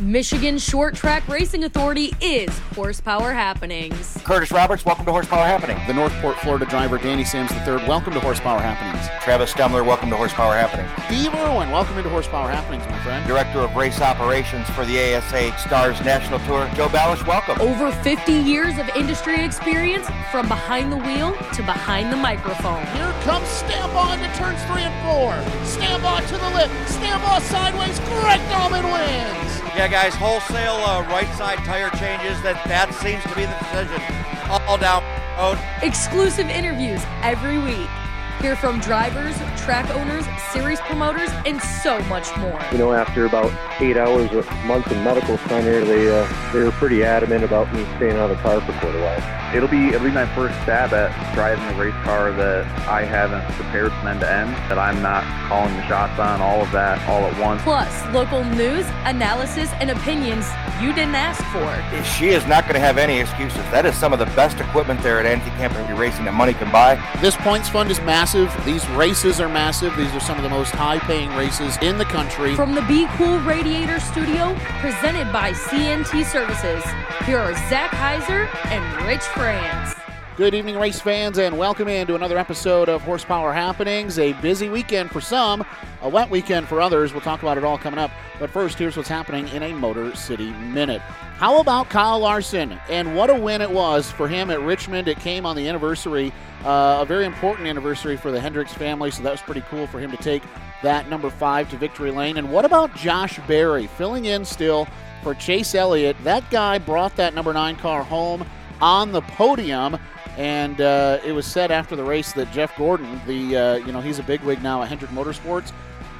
Michigan Short Track Racing Authority is Horsepower Happenings. Curtis Roberts, welcome to Horsepower Happening. The Northport, Florida driver Danny Sims III, welcome to Horsepower Happenings. Travis Stemler, welcome to Horsepower Happening. Steve Irwin, welcome into Horsepower Happenings, my friend. Director of Race Operations for the ASA Stars National Tour, Joe Balash, welcome. Over 50 years of industry experience from behind the wheel to behind the microphone. Here comes Stambaugh into turns three and four. Stambaugh to the lip. Stambaugh sideways. Greg Dolman wins. Yeah, guys, wholesale uh, right side tire changes. That that seems to be the decision. All down road. Exclusive interviews every week. Hear from drivers, track owners, series promoters, and so much more. You know, after about eight hours a month in medical center, they uh, they were pretty adamant about me staying out of the car for quite a while. It'll be it'll be my first stab at driving a race car that I haven't prepared from end to end. That I'm not calling the shots on all of that all at once. Plus, local news, analysis, and opinions you didn't ask for. She is not going to have any excuses. That is some of the best equipment there at Anti-Camping Racing that money can buy. This points fund is massive. These races are massive. These are some of the most high-paying races in the country. From the Be Cool Radiator Studio, presented by CNT Services, here are Zach Heiser and Rich France. Good evening, race fans, and welcome in to another episode of Horsepower Happenings. A busy weekend for some, a wet weekend for others. We'll talk about it all coming up. But first, here's what's happening in a Motor City Minute. How about Kyle Larson? And what a win it was for him at Richmond. It came on the anniversary, uh, a very important anniversary for the Hendricks family, so that was pretty cool for him to take that number five to victory lane. And what about Josh Berry filling in still for Chase Elliott? That guy brought that number nine car home on the podium. And uh, it was said after the race that Jeff Gordon, the uh, you know he's a bigwig now at Hendrick Motorsports,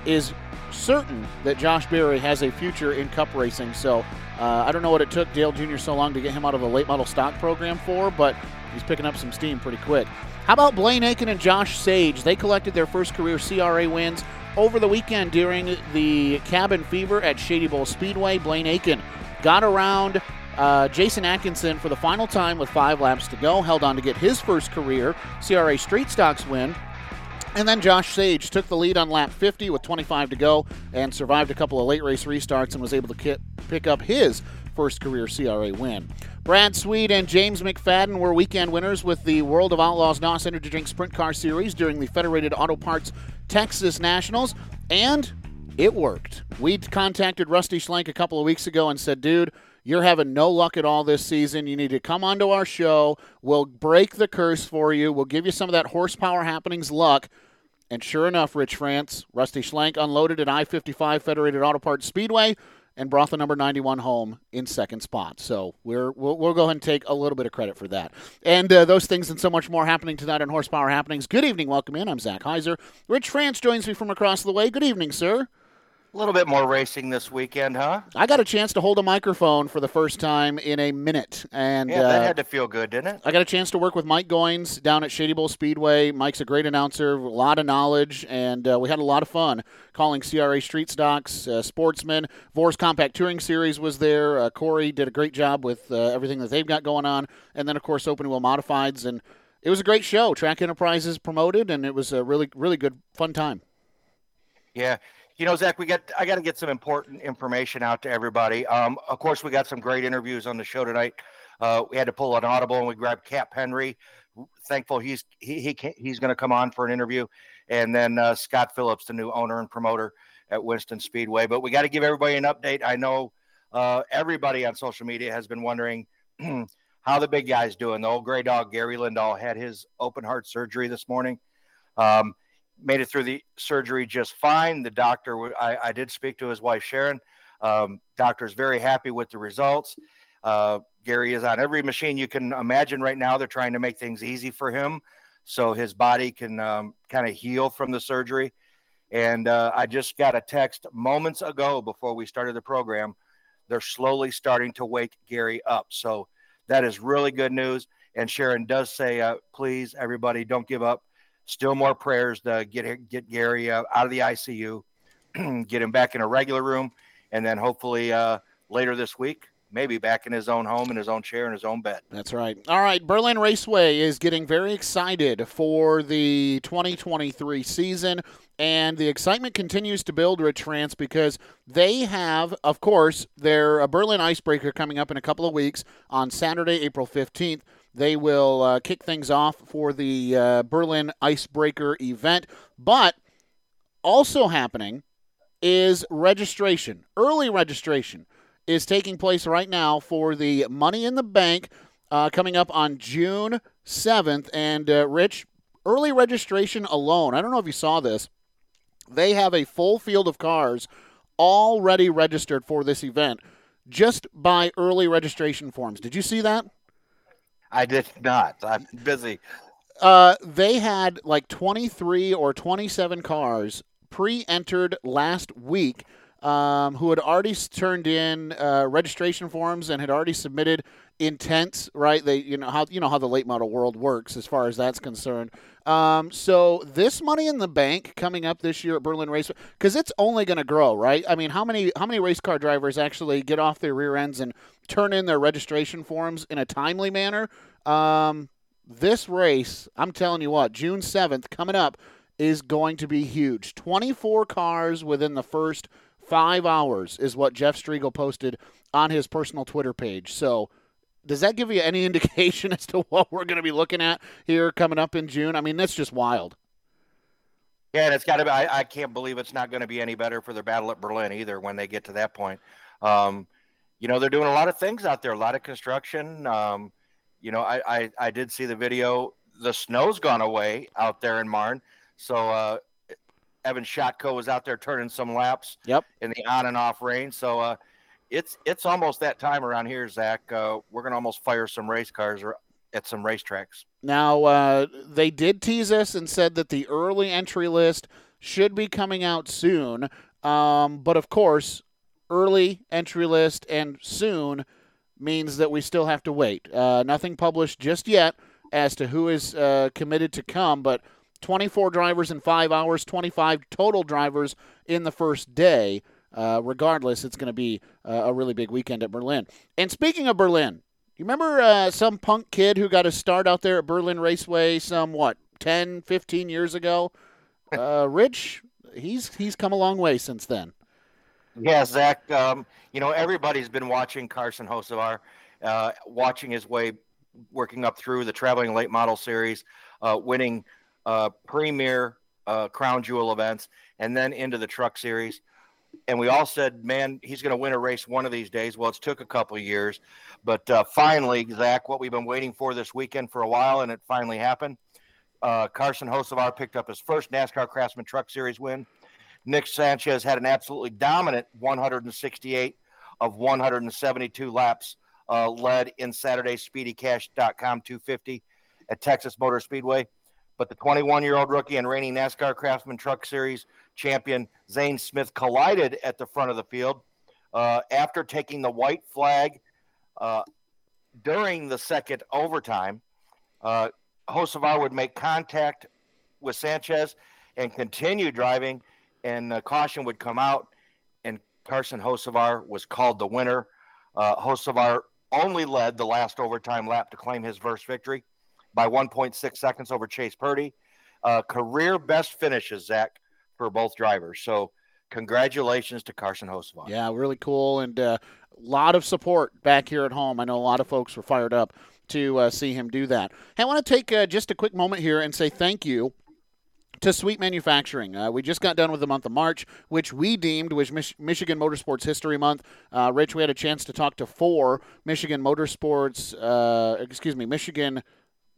is certain that Josh Berry has a future in Cup racing. So uh, I don't know what it took Dale Jr. so long to get him out of the late model stock program for, but he's picking up some steam pretty quick. How about Blaine Aiken and Josh Sage? They collected their first career CRA wins over the weekend during the cabin fever at Shady Bowl Speedway. Blaine Aiken got around uh, Jason Atkinson for the final time with five laps to go, held on to get his first career CRA Street Stocks win. And then Josh Sage took the lead on lap 50 with 25 to go and survived a couple of late race restarts and was able to ki- pick up his first career CRA win. Brad Sweet and James McFadden were weekend winners with the World of Outlaws NOS Energy Drink Sprint Car Series during the Federated Auto Parts Texas Nationals, and it worked. We contacted Rusty Schlenk a couple of weeks ago and said, dude, you're having no luck at all this season. You need to come onto our show. We'll break the curse for you. We'll give you some of that horsepower happenings luck. And sure enough, Rich France, Rusty Schlenk unloaded at I 55 Federated Auto Parts Speedway and brought the number 91 home in second spot. So we're, we'll, we'll go ahead and take a little bit of credit for that. And uh, those things and so much more happening tonight on Horsepower Happenings. Good evening. Welcome in. I'm Zach Heiser. Rich France joins me from across the way. Good evening, sir. A little bit more racing this weekend, huh? I got a chance to hold a microphone for the first time in a minute, and Yeah, that uh, had to feel good, didn't it? I got a chance to work with Mike Goins down at Shady Bowl Speedway. Mike's a great announcer, a lot of knowledge, and uh, we had a lot of fun calling CRA Street Stocks, uh, Sportsman. Vores Compact Touring Series was there. Uh, Corey did a great job with uh, everything that they've got going on, and then of course Open Wheel Modifieds, and it was a great show. Track Enterprises promoted, and it was a really, really good, fun time. Yeah. You know, Zach, we got I got to get some important information out to everybody. Um, of course, we got some great interviews on the show tonight. Uh, we had to pull an audible and we grabbed Cap Henry. Thankful he's he, he can, he's going to come on for an interview, and then uh, Scott Phillips, the new owner and promoter at Winston Speedway. But we got to give everybody an update. I know uh, everybody on social media has been wondering how the big guy's doing. The old gray dog Gary Lindahl had his open heart surgery this morning. Um, made it through the surgery just fine. The doctor, I, I did speak to his wife Sharon. Um, doctor's very happy with the results. Uh, Gary is on every machine you can imagine right now. They're trying to make things easy for him so his body can um, kind of heal from the surgery. And uh, I just got a text moments ago before we started the program. They're slowly starting to wake Gary up. So that is really good news. And Sharon does say, uh, please, everybody, don't give up still more prayers to get get Gary uh, out of the ICU, get him back in a regular room, and then hopefully uh, later this week, maybe back in his own home, in his own chair, in his own bed. That's right. All right, Berlin Raceway is getting very excited for the 2023 season. And the excitement continues to build, Rich France, because they have, of course, their Berlin Icebreaker coming up in a couple of weeks on Saturday, April 15th. They will uh, kick things off for the uh, Berlin Icebreaker event. But also happening is registration, early registration is taking place right now for the Money in the Bank uh, coming up on June 7th. And, uh, Rich, early registration alone, I don't know if you saw this, they have a full field of cars already registered for this event just by early registration forms. Did you see that? I did not. I'm busy. Uh, they had like 23 or 27 cars pre entered last week um, who had already turned in uh, registration forms and had already submitted intents. Right? They, you know how you know how the late model world works as far as that's concerned. Um, so this money in the bank coming up this year at Berlin Race because it's only going to grow, right? I mean, how many how many race car drivers actually get off their rear ends and turn in their registration forms in a timely manner? Um, this race, I'm telling you what, June 7th coming up is going to be huge. 24 cars within the first five hours is what Jeff Striegle posted on his personal Twitter page. So, does that give you any indication as to what we're going to be looking at here coming up in June? I mean, that's just wild. Yeah, and it's got to be. I, I can't believe it's not going to be any better for their battle at Berlin either when they get to that point. Um, you know, they're doing a lot of things out there, a lot of construction. Um, you know, I, I, I did see the video. The snow's gone away out there in Marne. So uh, Evan Shotko was out there turning some laps. Yep. In the on and off rain. So uh, it's it's almost that time around here, Zach. Uh, we're gonna almost fire some race cars at some racetracks. Now uh, they did tease us and said that the early entry list should be coming out soon. Um, but of course, early entry list and soon means that we still have to wait. Uh, nothing published just yet as to who is uh, committed to come, but 24 drivers in five hours, 25 total drivers in the first day. Uh, regardless, it's going to be uh, a really big weekend at Berlin. And speaking of Berlin, you remember uh, some punk kid who got a start out there at Berlin Raceway some, what, 10, 15 years ago? Uh, Rich, he's he's come a long way since then. Yeah, Zach. Um, you know, everybody's been watching Carson Hocevar, uh, watching his way, working up through the traveling late model series, uh, winning uh, premier uh, crown jewel events, and then into the truck series. And we all said, man, he's going to win a race one of these days. Well, it's took a couple years, but uh, finally, Zach, what we've been waiting for this weekend for a while, and it finally happened. Uh, Carson Hocevar picked up his first NASCAR Craftsman Truck Series win. Nick Sanchez had an absolutely dominant 168 of 172 laps, uh, led in Saturday's SpeedyCash.com 250 at Texas Motor Speedway. But the 21 year old rookie and reigning NASCAR Craftsman Truck Series champion Zane Smith collided at the front of the field uh, after taking the white flag uh, during the second overtime. Uh, would make contact with Sanchez and continue driving, and uh, caution would come out, and Carson Hocevar was called the winner. Uh, only led the last overtime lap to claim his first victory by 1.6 seconds over Chase Purdy. Uh, career best finishes, Zach, for both drivers. So, congratulations to Carson Hocevar. Yeah, really cool. And a uh, lot of support back here at home. I know a lot of folks were fired up to uh, see him do that. Hey, I want to take uh, just a quick moment here and say thank you to Sweet Manufacturing. Uh, we just got done with the month of March, which we deemed was Mich- Michigan Motorsports History Month. Uh, Rich, we had a chance to talk to four Michigan Motorsports, uh, excuse me, Michigan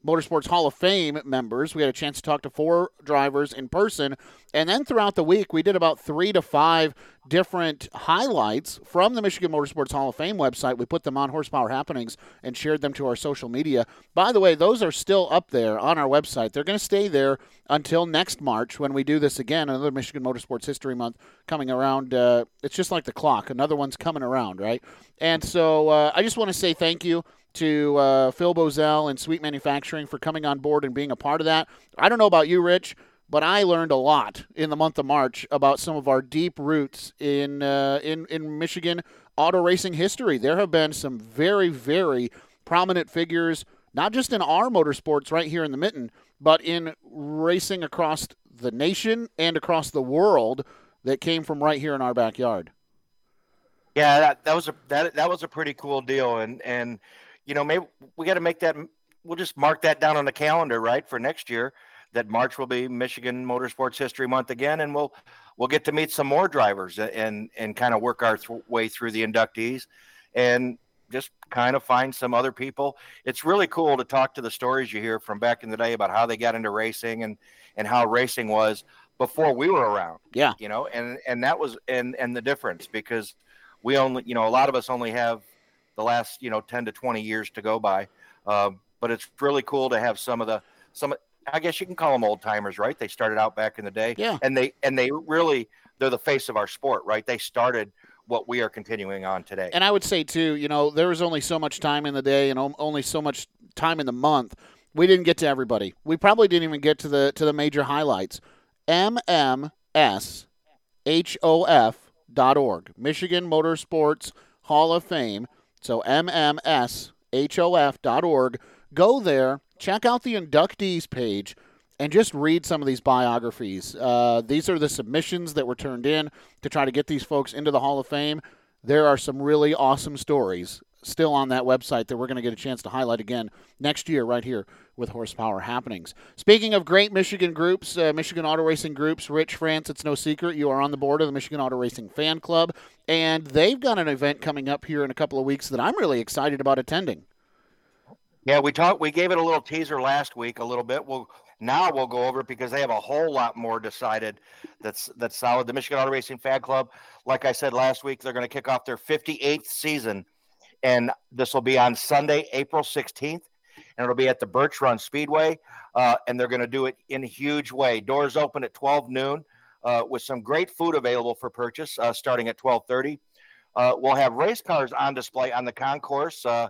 Motorsports Hall of Fame members. We had a chance to talk to four drivers in person. And then throughout the week, we did about three to five different highlights from the Michigan Motorsports Hall of Fame website. We put them on Horsepower Happenings and shared them to our social media. By the way, those are still up there on our website. They're going to stay there until next March when we do this again, another Michigan Motorsports History Month coming around. Uh, it's just like the clock, another one's coming around, right? And so uh, I just want to say thank you to uh, Phil Bozell and Sweet Manufacturing for coming on board and being a part of that. I don't know about you, Rich, but I learned a lot in the month of March about some of our deep roots in uh, in in Michigan auto racing history. There have been some very very prominent figures, not just in our motorsports right here in the Mitten, but in racing across the nation and across the world that came from right here in our backyard. Yeah, that, that was a that that was a pretty cool deal, and and you know maybe we got to make that. We'll just mark that down on the calendar, right, for next year. That March will be Michigan Motorsports History Month again, and we'll we'll get to meet some more drivers and and kind of work our th- way through the inductees, and just kind of find some other people. It's really cool to talk to the stories you hear from back in the day about how they got into racing and and how racing was before we were around. Yeah, you know, and and that was and and the difference because we only you know a lot of us only have the last you know 10 to 20 years to go by. Uh, but it's really cool to have some of the some i guess you can call them old timers right? They started out back in the day. Yeah. And they and they really they're the face of our sport right? They started what we are continuing on today. And i would say too you know there was only so much time in the day and only so much time in the month. We didn't get to everybody. We probably didn't even get to the to the major highlights. Mms hof org, Michigan Motorsports Hall of Fame. So mmshof.org. Go there, check out the inductees page, and just read some of these biographies. Uh, these are the submissions that were turned in to try to get these folks into the Hall of Fame. There are some really awesome stories still on that website that we're going to get a chance to highlight again next year, right here with Horsepower Happenings. Speaking of great Michigan groups, uh, Michigan Auto Racing groups, Rich France, it's no secret you are on the board of the Michigan Auto Racing Fan Club, and they've got an event coming up here in a couple of weeks that I'm really excited about attending. Yeah, we talked. We gave it a little teaser last week, a little bit. We'll now we'll go over it because they have a whole lot more decided. That's that's solid. The Michigan Auto Racing Fan Club, like I said last week, they're going to kick off their 58th season and this will be on Sunday, April 16th, and it'll be at the Birch Run Speedway, uh, and they're going to do it in a huge way. Doors open at 12 noon, uh, with some great food available for purchase uh, starting at 12:30. Uh, we'll have race cars on display on the concourse uh,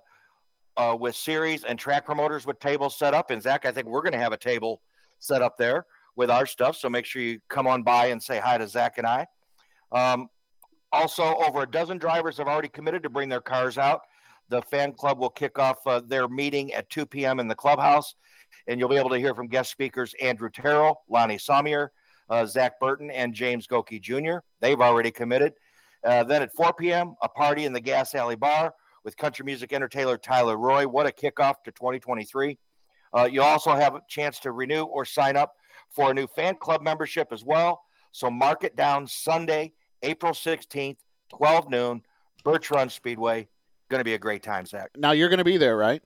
uh, with series and track promoters with tables set up. And Zach, I think we're going to have a table set up there with our stuff. So make sure you come on by and say hi to Zach and I. Um, also, over a dozen drivers have already committed to bring their cars out. The fan club will kick off uh, their meeting at 2 p.m. in the clubhouse, and you'll be able to hear from guest speakers Andrew Terrell, Lonnie Sommier, uh, Zach Burton, and James Goki Jr. They've already committed. Uh, then at 4 p.m., a party in the Gas Alley Bar with country music entertainer Tyler Roy. What a kickoff to 2023. Uh, you'll also have a chance to renew or sign up for a new fan club membership as well. So mark it down Sunday, April 16th, 12 noon, Birch Run Speedway. Going to be a great time, Zach. Now you're going to be there, right?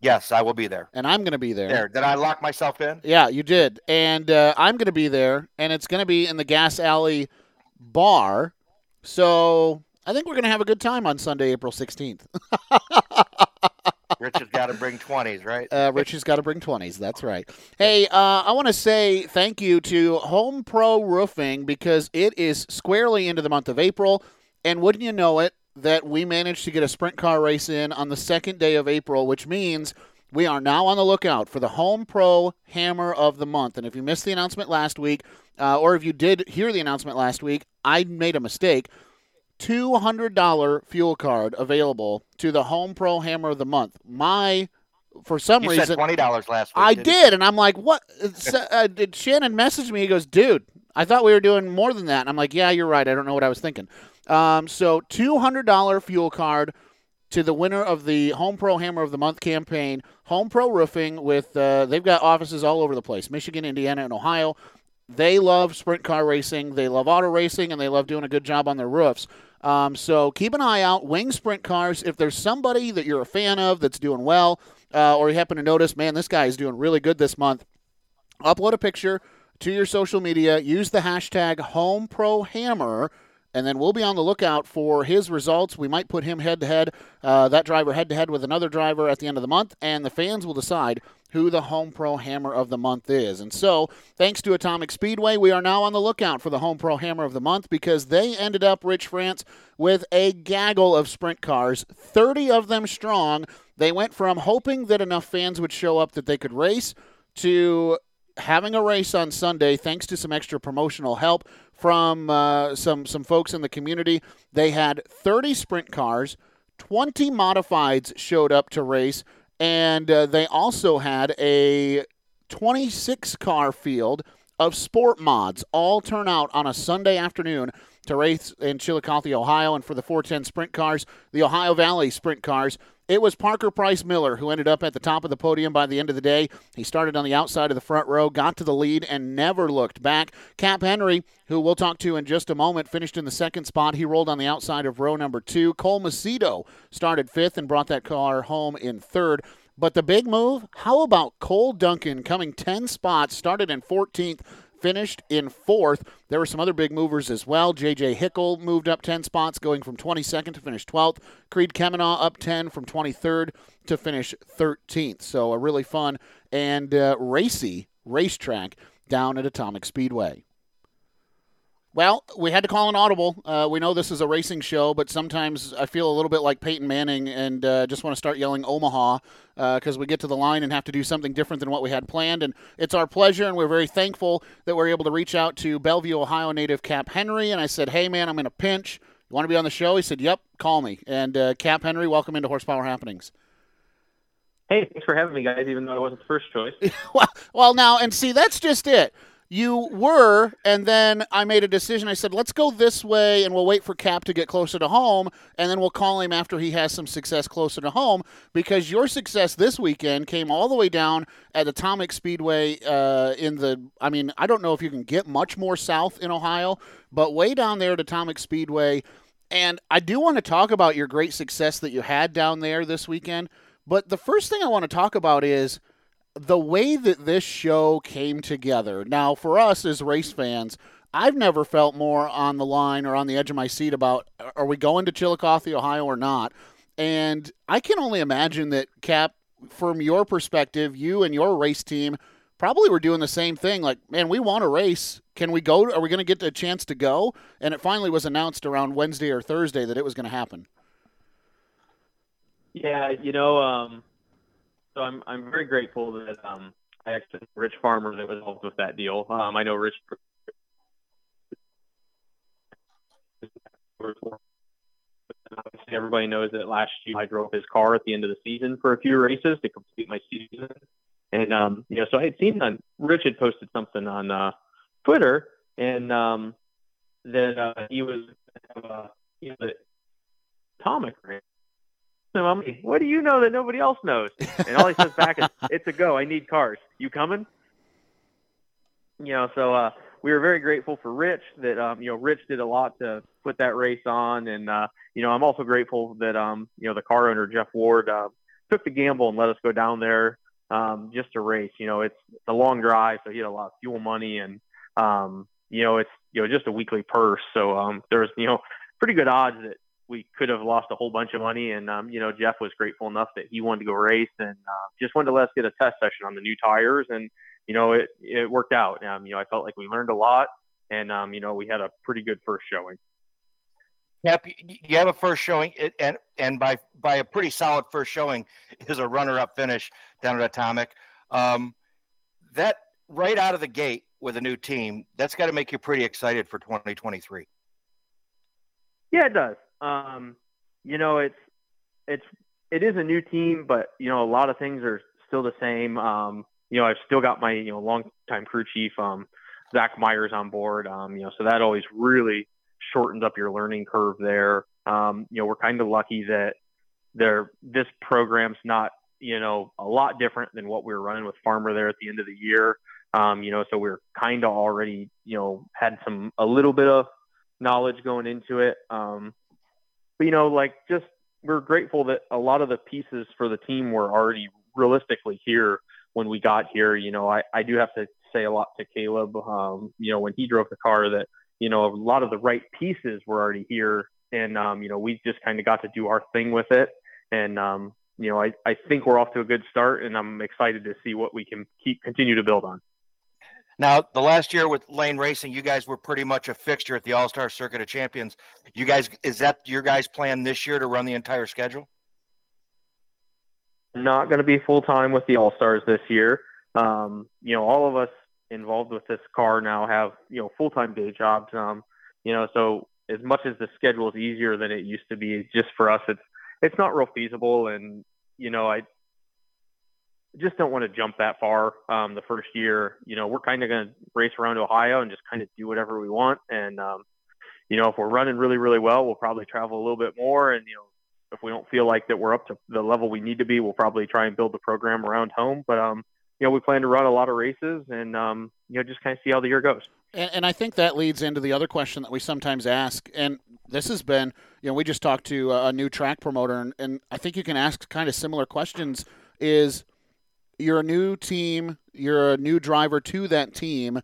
Yes, I will be there. And I'm going to be there. There. Did I lock myself in? Yeah, you did. And uh, I'm going to be there, and it's going to be in the Gas Alley Bar. So I think we're going to have a good time on Sunday, April 16th. Rich has got to bring 20s, right? Uh, Rich has got to bring 20s. That's right. Hey, uh, I want to say thank you to Home Pro Roofing because it is squarely into the month of April. And wouldn't you know it, that we managed to get a sprint car race in on the second day of April, which means we are now on the lookout for the Home Pro Hammer of the Month. And if you missed the announcement last week, uh, or if you did hear the announcement last week, I made a mistake. $200 fuel card available to the Home Pro Hammer of the Month. My, for some you reason, said $20 last week. I did, and I'm like, what? uh, did Shannon message me? He goes, dude, I thought we were doing more than that. And I'm like, yeah, you're right. I don't know what I was thinking. Um, so $200 fuel card to the winner of the Home Pro Hammer of the Month campaign, Home Pro Roofing. With uh, they've got offices all over the place: Michigan, Indiana, and Ohio. They love sprint car racing, they love auto racing, and they love doing a good job on their roofs. Um, so keep an eye out. Wing Sprint Cars. If there's somebody that you're a fan of that's doing well, uh, or you happen to notice, man, this guy is doing really good this month, upload a picture to your social media. Use the hashtag HomeProHammer and then we'll be on the lookout for his results. We might put him head to head, that driver head to head with another driver at the end of the month, and the fans will decide who the Home Pro Hammer of the Month is. And so, thanks to Atomic Speedway, we are now on the lookout for the Home Pro Hammer of the Month because they ended up, Rich France, with a gaggle of sprint cars, 30 of them strong. They went from hoping that enough fans would show up that they could race to having a race on Sunday thanks to some extra promotional help from uh, some some folks in the community. They had 30 sprint cars, 20 modifieds showed up to race, and uh, they also had a 26 car field of sport mods all turn out on a Sunday afternoon to race in Chillicothe, Ohio. And for the 410 sprint cars, the Ohio Valley sprint cars, it was Parker Price Miller who ended up at the top of the podium by the end of the day. He started on the outside of the front row, got to the lead, and never looked back. Cap Henry, who we'll talk to in just a moment, finished in the second spot. He rolled on the outside of row number two. Cole Macedo started fifth and brought that car home in third. But the big move, how about Cole Duncan coming 10 spots, started in 14th, finished in fourth. There were some other big movers as well. J.J. Hickel moved up 10 spots, going from 22nd to finish 12th. Creed Kemenaugh up 10 from 23rd to finish 13th. So a really fun and uh, racy racetrack down at Atomic Speedway. Well, we had to call an audible. Uh, we know this is a racing show, but sometimes I feel a little bit like Peyton Manning and uh, just want to start yelling Omaha because uh, we get to the line and have to do something different than what we had planned. And it's our pleasure, and we're very thankful that we're able to reach out to Bellevue, Ohio native Cap Henry. And I said, hey, man, I'm in a pinch. You want to be on the show? He said, yep, call me. And uh, Cap Henry, welcome into Horsepower Happenings. Hey, thanks for having me, guys, even though I wasn't the first choice. well, well, now, and see, that's just it you were, and then I made a decision. I said, let's go this way, and we'll wait for Cap to get closer to home, and then we'll call him after he has some success closer to home. Because your success this weekend came all the way down at Atomic Speedway uh, in the. I mean, I don't know if you can get much more south in Ohio, but way down there at Atomic Speedway. And I do want to talk about your great success that you had down there this weekend. But the first thing I want to talk about is the way that this show came together. Now, for us as race fans, I've never felt more on the line or on the edge of my seat about are we going to Chillicothe, Ohio, or not. And I can only imagine that, Cap, from your perspective, you and your race team probably were doing the same thing. Like, man, we want a race. Can we go? Are we going to get a chance to go? And it finally was announced around Wednesday or Thursday that it was going to happen. Yeah, you know, um, so I'm I'm very grateful that um, I actually Rich Farmer that was involved with that deal. Um, I know Rich. Obviously, everybody knows that last year I drove his car at the end of the season for a few races to complete my season, and um, you know, so I had seen on Rich had posted something on uh, Twitter, and um, that uh, he was uh, you know, the Atomic race mommy, what do you know that nobody else knows? And all he says back is, it's a go. I need cars. You coming? You know, so uh, we were very grateful for Rich that, um, you know, Rich did a lot to put that race on. And, uh, you know, I'm also grateful that, um, you know, the car owner, Jeff Ward, uh, took the gamble and let us go down there um, just to race. You know, it's, it's a long drive, so he had a lot of fuel money and, um, you know, it's, you know, just a weekly purse. So um, there's, you know, pretty good odds that we could have lost a whole bunch of money. And, um, you know, Jeff was grateful enough that he wanted to go race and uh, just wanted to let us get a test session on the new tires. And, you know, it, it worked out. Um, you know, I felt like we learned a lot and, um, you know, we had a pretty good first showing. Yep, you have a first showing, and and by by a pretty solid first showing is a runner-up finish down at Atomic. Um, that right out of the gate with a new team, that's got to make you pretty excited for 2023. Yeah, it does. Um, you know, it's it's it is a new team, but you know, a lot of things are still the same. Um, you know, I've still got my you know longtime crew chief, um, Zach Myers, on board. Um, you know, so that always really shortens up your learning curve there. Um, you know, we're kind of lucky that there this program's not you know a lot different than what we were running with Farmer there at the end of the year. Um, you know, so we're kind of already you know had some a little bit of knowledge going into it. Um, but you know, like just we're grateful that a lot of the pieces for the team were already realistically here when we got here. You know, I, I do have to say a lot to Caleb. Um, you know, when he drove the car, that you know a lot of the right pieces were already here, and um, you know we just kind of got to do our thing with it. And um, you know, I, I think we're off to a good start, and I'm excited to see what we can keep continue to build on. Now, the last year with Lane Racing, you guys were pretty much a fixture at the All Star Circuit of Champions. You guys, is that your guys' plan this year to run the entire schedule? Not going to be full time with the All Stars this year. Um, you know, all of us involved with this car now have you know full time day jobs. Um, you know, so as much as the schedule is easier than it used to be, just for us, it's it's not real feasible. And you know, I just don't want to jump that far um, the first year. You know, we're kind of going to race around Ohio and just kind of do whatever we want. And um, you know, if we're running really really well, we'll probably travel a little bit more. And you know, if we don't feel like that we're up to the level we need to be, we'll probably try and build the program around home. But um, you know, we plan to run a lot of races and um, you know, just kind of see how the year goes. And, and, I think that leads into the other question that we sometimes ask, and this has been, you know, we just talked to a new track promoter, and, and I think you can ask kind of similar questions. Is you're a new team, you're a new driver to that team.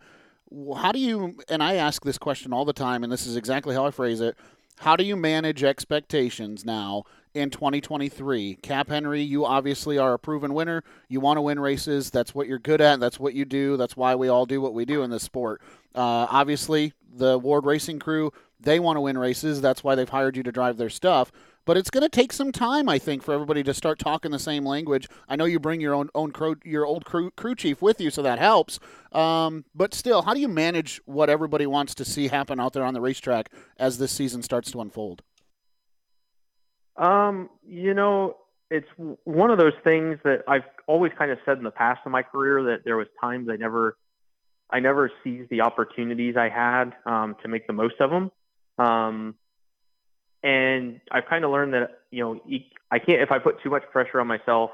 How do you? And I ask this question all the time, and this is exactly how I phrase it. How do you manage expectations now in 2023? Cap Henry, you obviously are a proven winner. You want to win races. That's what you're good at. That's what you do. That's why we all do what we do in this sport. Uh, obviously, the Ward Racing crew, they want to win races. That's why they've hired you to drive their stuff. But it's going to take some time, I think, for everybody to start talking the same language. I know you bring your own own crew, your old crew, crew chief with you, so that helps. Um, but still, how do you manage what everybody wants to see happen out there on the racetrack as this season starts to unfold? Um, you know, it's one of those things that I've always kind of said in the past in my career that there was times I never, I never seized the opportunities I had um, to make the most of them. Um, and I've kind of learned that, you know, I can't, if I put too much pressure on myself,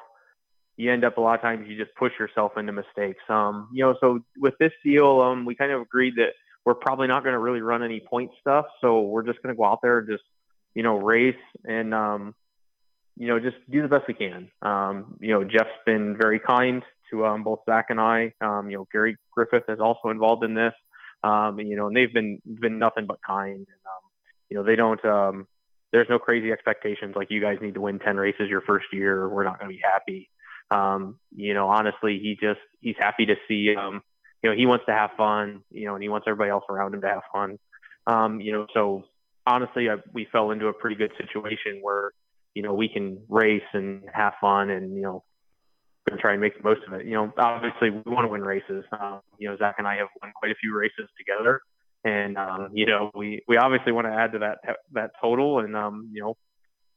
you end up a lot of times you just push yourself into mistakes. Um, you know, so with this deal, um, we kind of agreed that we're probably not going to really run any point stuff. So we're just going to go out there and just, you know, race and, um, you know, just do the best we can. Um, you know, Jeff's been very kind to um, both Zach and I. Um, you know, Gary Griffith is also involved in this. Um, you know, and they've been been nothing but kind. And, um, you know, they don't. Um, there's no crazy expectations like you guys need to win 10 races your first year. We're not going to be happy. Um, you know, honestly, he just, he's happy to see, um, you know, he wants to have fun, you know, and he wants everybody else around him to have fun. Um, you know, so honestly, I, we fell into a pretty good situation where, you know, we can race and have fun and, you know, going to try and make the most of it. You know, obviously we want to win races. Um, you know, Zach and I have won quite a few races together and um, you know we we obviously want to add to that that total, and um, you know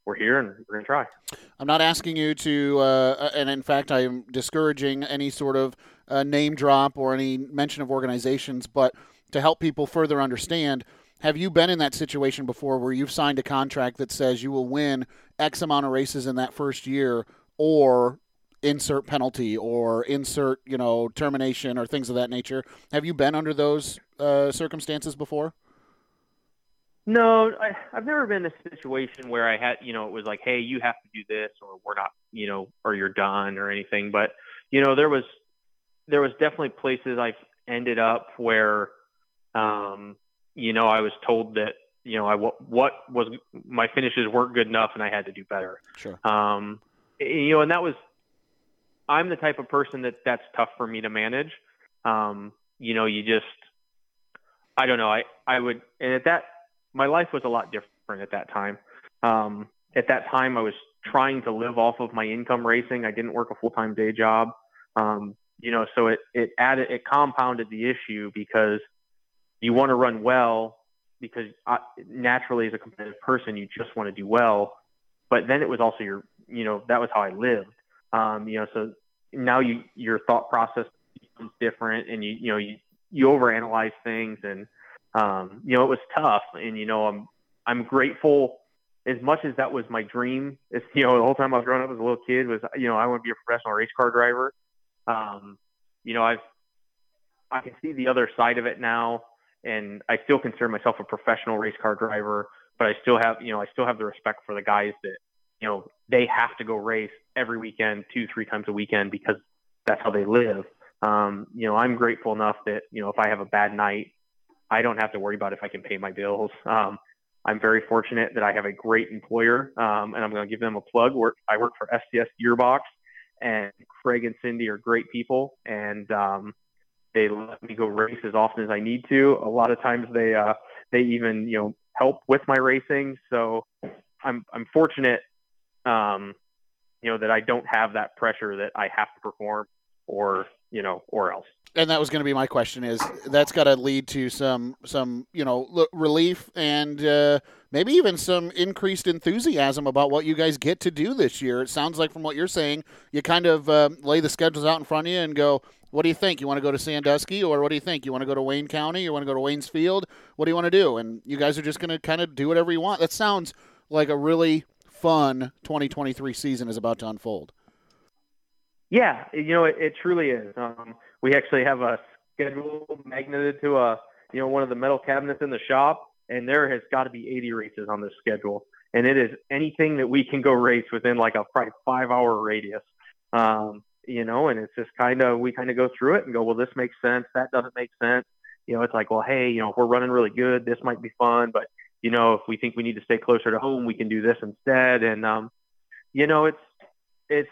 we're here and we're gonna try. I'm not asking you to, uh, and in fact, I am discouraging any sort of uh, name drop or any mention of organizations, but to help people further understand. Have you been in that situation before where you've signed a contract that says you will win X amount of races in that first year, or insert penalty or insert you know termination or things of that nature have you been under those uh, circumstances before? No I, i've never been in a situation where i had you know it was like hey you have to do this or we're not you know or you're done or anything. But you know there was there was definitely places i've ended up where um you know i was told that you know i what, what was my finishes weren't good enough and i had to do better. Sure. Um you know and that was I'm the type of person that that's tough for me to manage. Um, you know, you just, I don't know. I, I would, and at that, my life was a lot different at that time. Um, at that time, I was trying to live off of my income racing. I didn't work a full time day job. Um, you know, so it, it added, it compounded the issue because you want to run well because I, naturally as a competitive person, you just want to do well. But then it was also your, you know, that was how I lived. Um, you know, so now you your thought process becomes different, and you you know you you overanalyze things, and um, you know it was tough, and you know I'm I'm grateful as much as that was my dream. It's you know the whole time I was growing up as a little kid was you know I want to be a professional race car driver. Um, you know I've I can see the other side of it now, and I still consider myself a professional race car driver. But I still have, you know, I still have the respect for the guys that you know, they have to go race every weekend, two, three times a weekend because that's how they live. Um, you know, I'm grateful enough that, you know, if I have a bad night, I don't have to worry about if I can pay my bills. Um, I'm very fortunate that I have a great employer, um, and I'm going to give them a plug. Work, I work for STS Gearbox, and Craig and Cindy are great people, and um, they let me go race as often as I need to. A lot of times they uh, they even you know help with my racing, so I'm I'm fortunate um, you know, that I don't have that pressure that I have to perform or, you know, or else. and that was going to be my question is that's got to lead to some some you know relief and uh, maybe even some increased enthusiasm about what you guys get to do this year. It sounds like from what you're saying you kind of uh, lay the schedules out in front of you and go what do you think? You want to go to sandusky or what do you think? You want to go to wayne county? You want to go to waynesfield? What do you want to do? And you guys are just going to kind of do whatever you want. That sounds like a really fun 2023 season is about to unfold yeah, you know, it, it truly is. Um, we actually have a schedule magneted to a, you know, one of the metal cabinets in the shop, and there has got to be 80 races on this schedule, and it is anything that we can go race within like a five hour radius. Um, you know, and it's just kind of we kind of go through it and go, well, this makes sense, that doesn't make sense. You know, it's like, well, hey, you know, if we're running really good, this might be fun, but you know, if we think we need to stay closer to home, we can do this instead. And um, you know, it's it's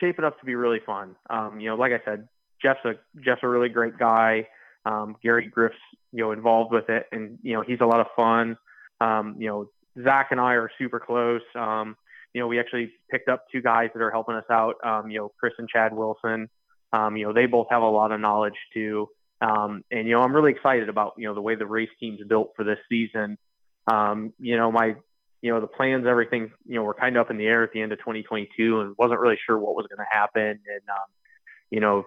shaping up to be really fun. Um, you know, like I said, Jeff's a Jeff's a really great guy. Um, Gary Griff's you know involved with it, and you know he's a lot of fun. Um, you know, Zach and I are super close. Um, you know, we actually picked up two guys that are helping us out. Um, you know, Chris and Chad Wilson. Um, you know, they both have a lot of knowledge too. Um, and you know, I'm really excited about you know the way the race team's built for this season. Um, you know, my you know, the plans, everything, you know, were kind of up in the air at the end of 2022 and wasn't really sure what was going to happen. And, um, you know,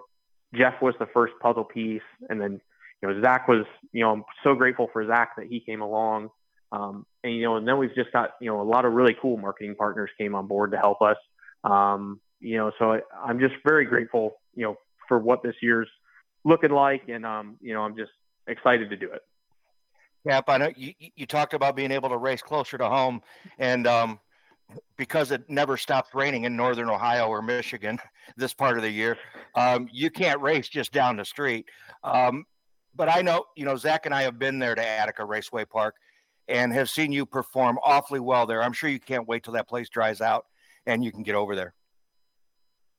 Jeff was the first puzzle piece. And then, you know, Zach was, you know, I'm so grateful for Zach that he came along. Um, and, you know, and then we've just got, you know, a lot of really cool marketing partners came on board to help us. Um, you know, so I, I'm just very grateful, you know, for what this year's looking like. And, um, you know, I'm just excited to do it. Yeah, I know you, you talked about being able to race closer to home, and um, because it never stops raining in northern Ohio or Michigan this part of the year, um, you can't race just down the street. Um, but I know, you know, Zach and I have been there to Attica Raceway Park and have seen you perform awfully well there. I'm sure you can't wait till that place dries out and you can get over there.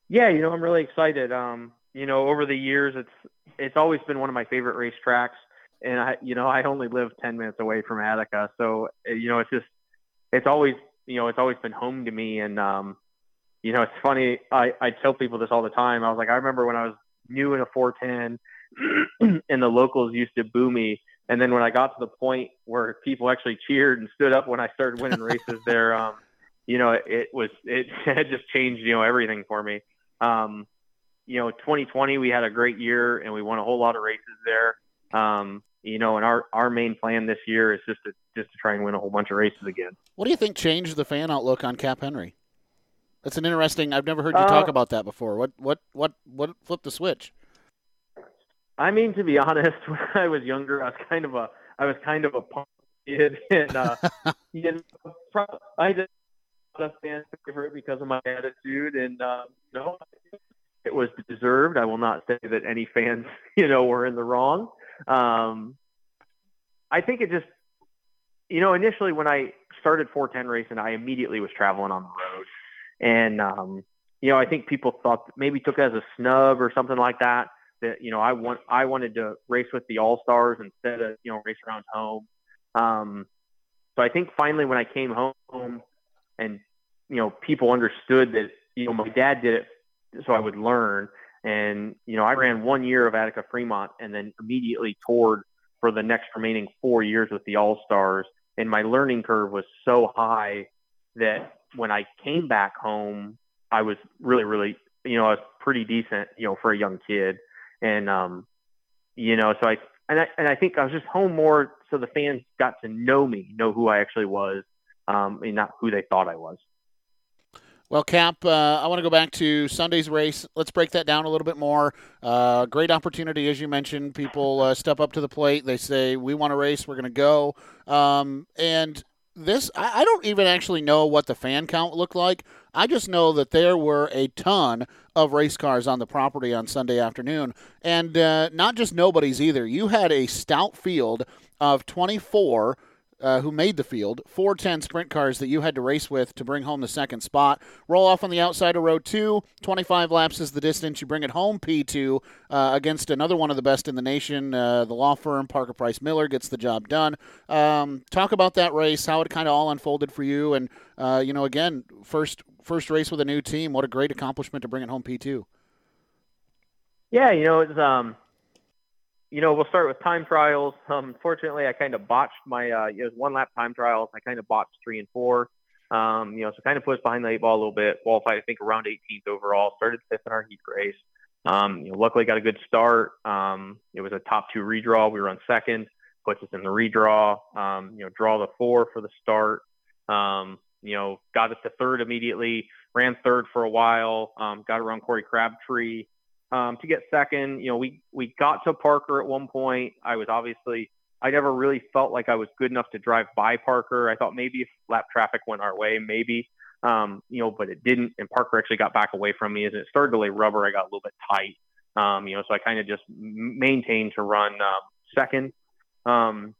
Yeah, you know, I'm really excited. Um, you know, over the years, it's it's always been one of my favorite racetracks and I, you know, I only live 10 minutes away from Attica. So, eh, you know, it's just, it's always, you know, it's always been home to me. And, um, you know, it's funny. I, I tell people this all the time. I was like, I remember when I was new in a 410 and the locals used to boo me. And then when I got to the point where people actually cheered and stood up when I started winning races there, um, you know, it, it was, it had just changed, you know, everything for me. Um, you know, 2020, we had a great year and we won a whole lot of races there. Um, you know, and our our main plan this year is just to just to try and win a whole bunch of races again. What do you think changed the fan outlook on Cap Henry? That's an interesting. I've never heard you uh, talk about that before. What what what what flipped the switch? I mean, to be honest, when I was younger, I was kind of a I was kind of a punk kid, and uh, you know, I just a fan favorite because of my attitude, and uh, you know, it was deserved. I will not say that any fans, you know, were in the wrong. Um, I think it just, you know, initially when I started 410 racing, I immediately was traveling on the road. And, um, you know, I think people thought maybe took it as a snub or something like that. That you know, I want I wanted to race with the All Stars instead of you know race around home. Um, so I think finally when I came home and you know people understood that you know my dad did it so I would learn and, you know, I ran one year of Attica Fremont and then immediately toured for the next remaining four years with the All Stars. And my learning curve was so high that when I came back home, I was really, really, you know, I was pretty decent, you know, for a young kid. And, um, you know, so I, and I, and I think I was just home more so the fans got to know me, know who I actually was, um, and not who they thought I was. Well, Cap, uh, I want to go back to Sunday's race. Let's break that down a little bit more. Uh, great opportunity, as you mentioned. People uh, step up to the plate. They say, "We want to race. We're going to go." Um, and this, I, I, don't even actually know what the fan count looked like. I just know that there were a ton of race cars on the property on Sunday afternoon, and uh, not just nobodies either. You had a stout field of 24 uh, who made the field, 410 sprint cars that you had to race with to bring home the second spot. Roll off on the outside of row two. 25 laps is the distance. You bring it home P2 uh, against another one of the best in the nation, uh, the law firm Parker Price Miller gets the job done. Um, talk about that race, how it kind of all unfolded for you, and uh, you know, again, first first race with a new team. What a great accomplishment to bring it home P2. Yeah, you know, it's um, you know, we'll start with time trials. Um, fortunately, I kind of botched my, uh, it was one lap time trials. I kind of botched three and four. Um, you know, so kind of us behind the eight ball a little bit. Qualified, I think, around 18th overall. Started fifth in our heat race. Um, you know, luckily got a good start. Um, it was a top two redraw. We were on second, puts us in the redraw. Um, you know, draw the four for the start. Um, you know, got us to third immediately. Ran third for a while. Um, got around Corey Crabtree um, to get second. You know, we we got to Parker at one point. I was obviously I never really felt like I was good enough to drive by Parker. I thought maybe if lap traffic went our way, maybe, um, you know, but it didn't. And Parker actually got back away from me as it started to lay rubber. I got a little bit tight, um, you know, so I kind of just maintained to run um, second. Um,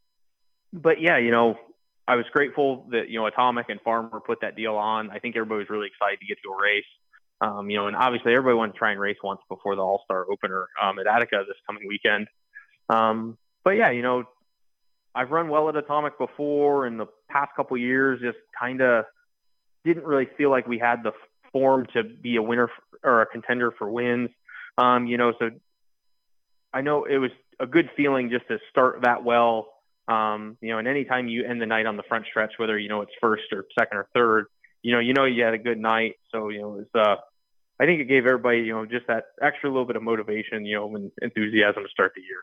but yeah, you know, I was grateful that you know Atomic and Farmer put that deal on. I think everybody was really excited to get to a race. Um, you know, and obviously everybody wants to try and race once before the All Star opener um, at Attica this coming weekend. Um, but yeah, you know, I've run well at Atomic before in the past couple years. Just kind of didn't really feel like we had the form to be a winner or a contender for wins. Um, you know, so I know it was a good feeling just to start that well. Um, you know, and anytime you end the night on the front stretch, whether you know it's first or second or third, you know, you know you had a good night. So you know, it was. Uh, I think it gave everybody, you know, just that extra little bit of motivation, you know, and enthusiasm to start the year.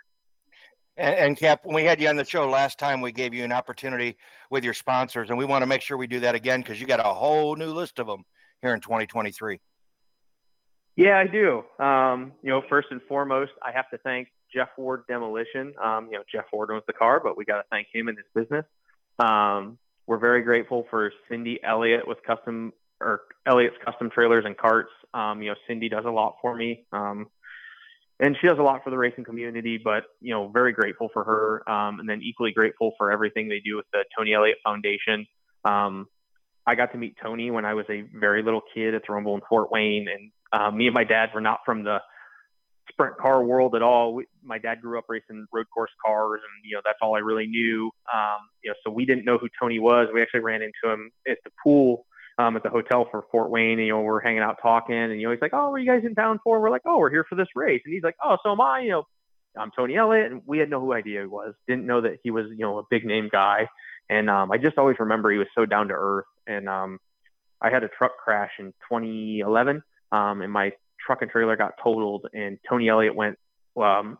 And, and, Cap, when we had you on the show last time, we gave you an opportunity with your sponsors, and we want to make sure we do that again because you got a whole new list of them here in 2023. Yeah, I do. Um, you know, first and foremost, I have to thank Jeff Ward Demolition. Um, you know, Jeff Ward owns the car, but we got to thank him and his business. Um, we're very grateful for Cindy Elliott with custom or Elliott's custom trailers and carts. Um, you know, Cindy does a lot for me. Um, and she does a lot for the racing community, but you know, very grateful for her. Um, and then equally grateful for everything they do with the Tony Elliott Foundation. Um, I got to meet Tony when I was a very little kid at the Rumble in Fort Wayne, and uh, me and my dad were not from the sprint car world at all. We, my dad grew up racing road course cars, and you know that's all I really knew. Um, you know, so we didn't know who Tony was. We actually ran into him at the pool um, at the hotel for Fort Wayne. And, you know, we're hanging out talking, and you know, he's like, "Oh, are you guys in town for?" We're like, "Oh, we're here for this race," and he's like, "Oh, so am I." You know, I'm Tony Elliott, and we had no idea he was. Didn't know that he was, you know, a big name guy. And um, I just always remember he was so down to earth. And um, I had a truck crash in 2011, um, and my truck and trailer got totaled, and Tony Elliott went um,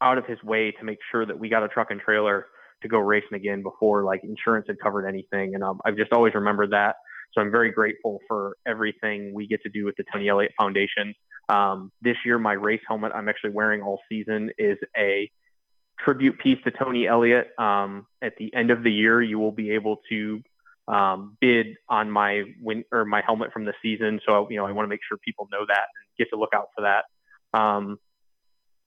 out of his way to make sure that we got a truck and trailer to go racing again before like insurance had covered anything. And um, I've just always remembered that. So I'm very grateful for everything we get to do with the Tony Elliott Foundation. Um, this year, my race helmet I'm actually wearing all season is a tribute piece to Tony Elliott. Um, at the end of the year, you will be able to um, bid on my win or my helmet from the season. So you know, I want to make sure people know that and get to look out for that. Um,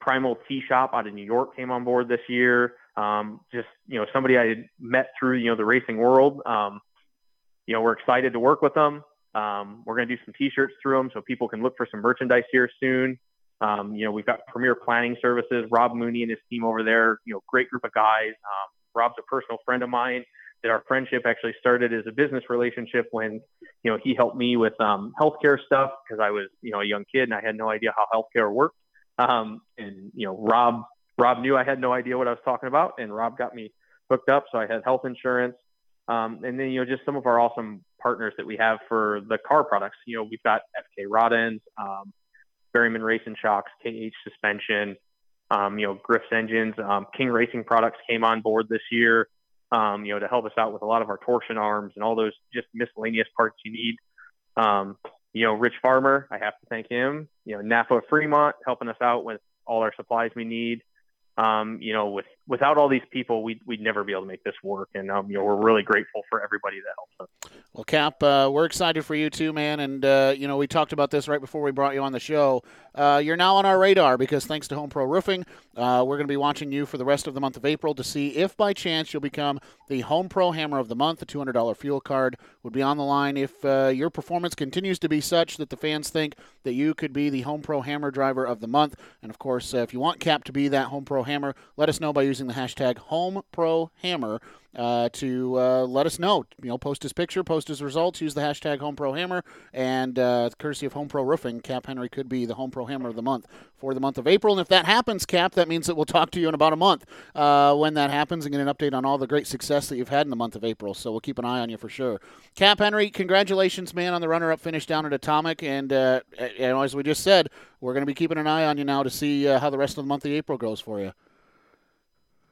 Primal Tea Shop out of New York came on board this year. Um, just you know, somebody I met through you know the racing world. You know, we're excited to work with them. Um, we're going to do some T-shirts through them so people can look for some merchandise here soon. Um, you know, we've got Premier Planning Services, Rob Mooney and his team over there. You know, great group of guys. Um, Rob's a personal friend of mine. That our friendship actually started as a business relationship when, you know, he helped me with um, healthcare stuff because I was, you know, a young kid and I had no idea how healthcare worked. Um, and you know, Rob Rob knew I had no idea what I was talking about, and Rob got me hooked up, so I had health insurance. Um, and then, you know, just some of our awesome partners that we have for the car products. You know, we've got FK rod ends, um, Berryman Racing Shocks, KH Suspension, um, you know, Griff's Engines. Um, King Racing Products came on board this year, um, you know, to help us out with a lot of our torsion arms and all those just miscellaneous parts you need. Um, you know, Rich Farmer, I have to thank him. You know, Napa Fremont helping us out with all our supplies we need um, you know, with without all these people, we'd, we'd never be able to make this work. And, um, you know, we're really grateful for everybody that helps us. Well, Cap, uh, we're excited for you too, man. And, uh, you know, we talked about this right before we brought you on the show. Uh, you're now on our radar because thanks to Home Pro Roofing, uh, we're going to be watching you for the rest of the month of April to see if by chance you'll become the Home Pro Hammer of the Month. The $200 fuel card would be on the line if uh, your performance continues to be such that the fans think that you could be the Home Pro Hammer driver of the month. And, of course, uh, if you want Cap to be that Home Pro Hammer, let us know by using using the hashtag HomeProHammer uh, to uh, let us know. You know, post his picture, post his results, use the hashtag HomeProHammer, and uh, courtesy of Home Pro Roofing, Cap Henry could be the Home Pro Hammer of the month for the month of April. And if that happens, Cap, that means that we'll talk to you in about a month uh, when that happens and get an update on all the great success that you've had in the month of April. So we'll keep an eye on you for sure. Cap Henry, congratulations, man, on the runner-up finish down at Atomic, and uh, as we just said, we're going to be keeping an eye on you now to see uh, how the rest of the month of April goes for you.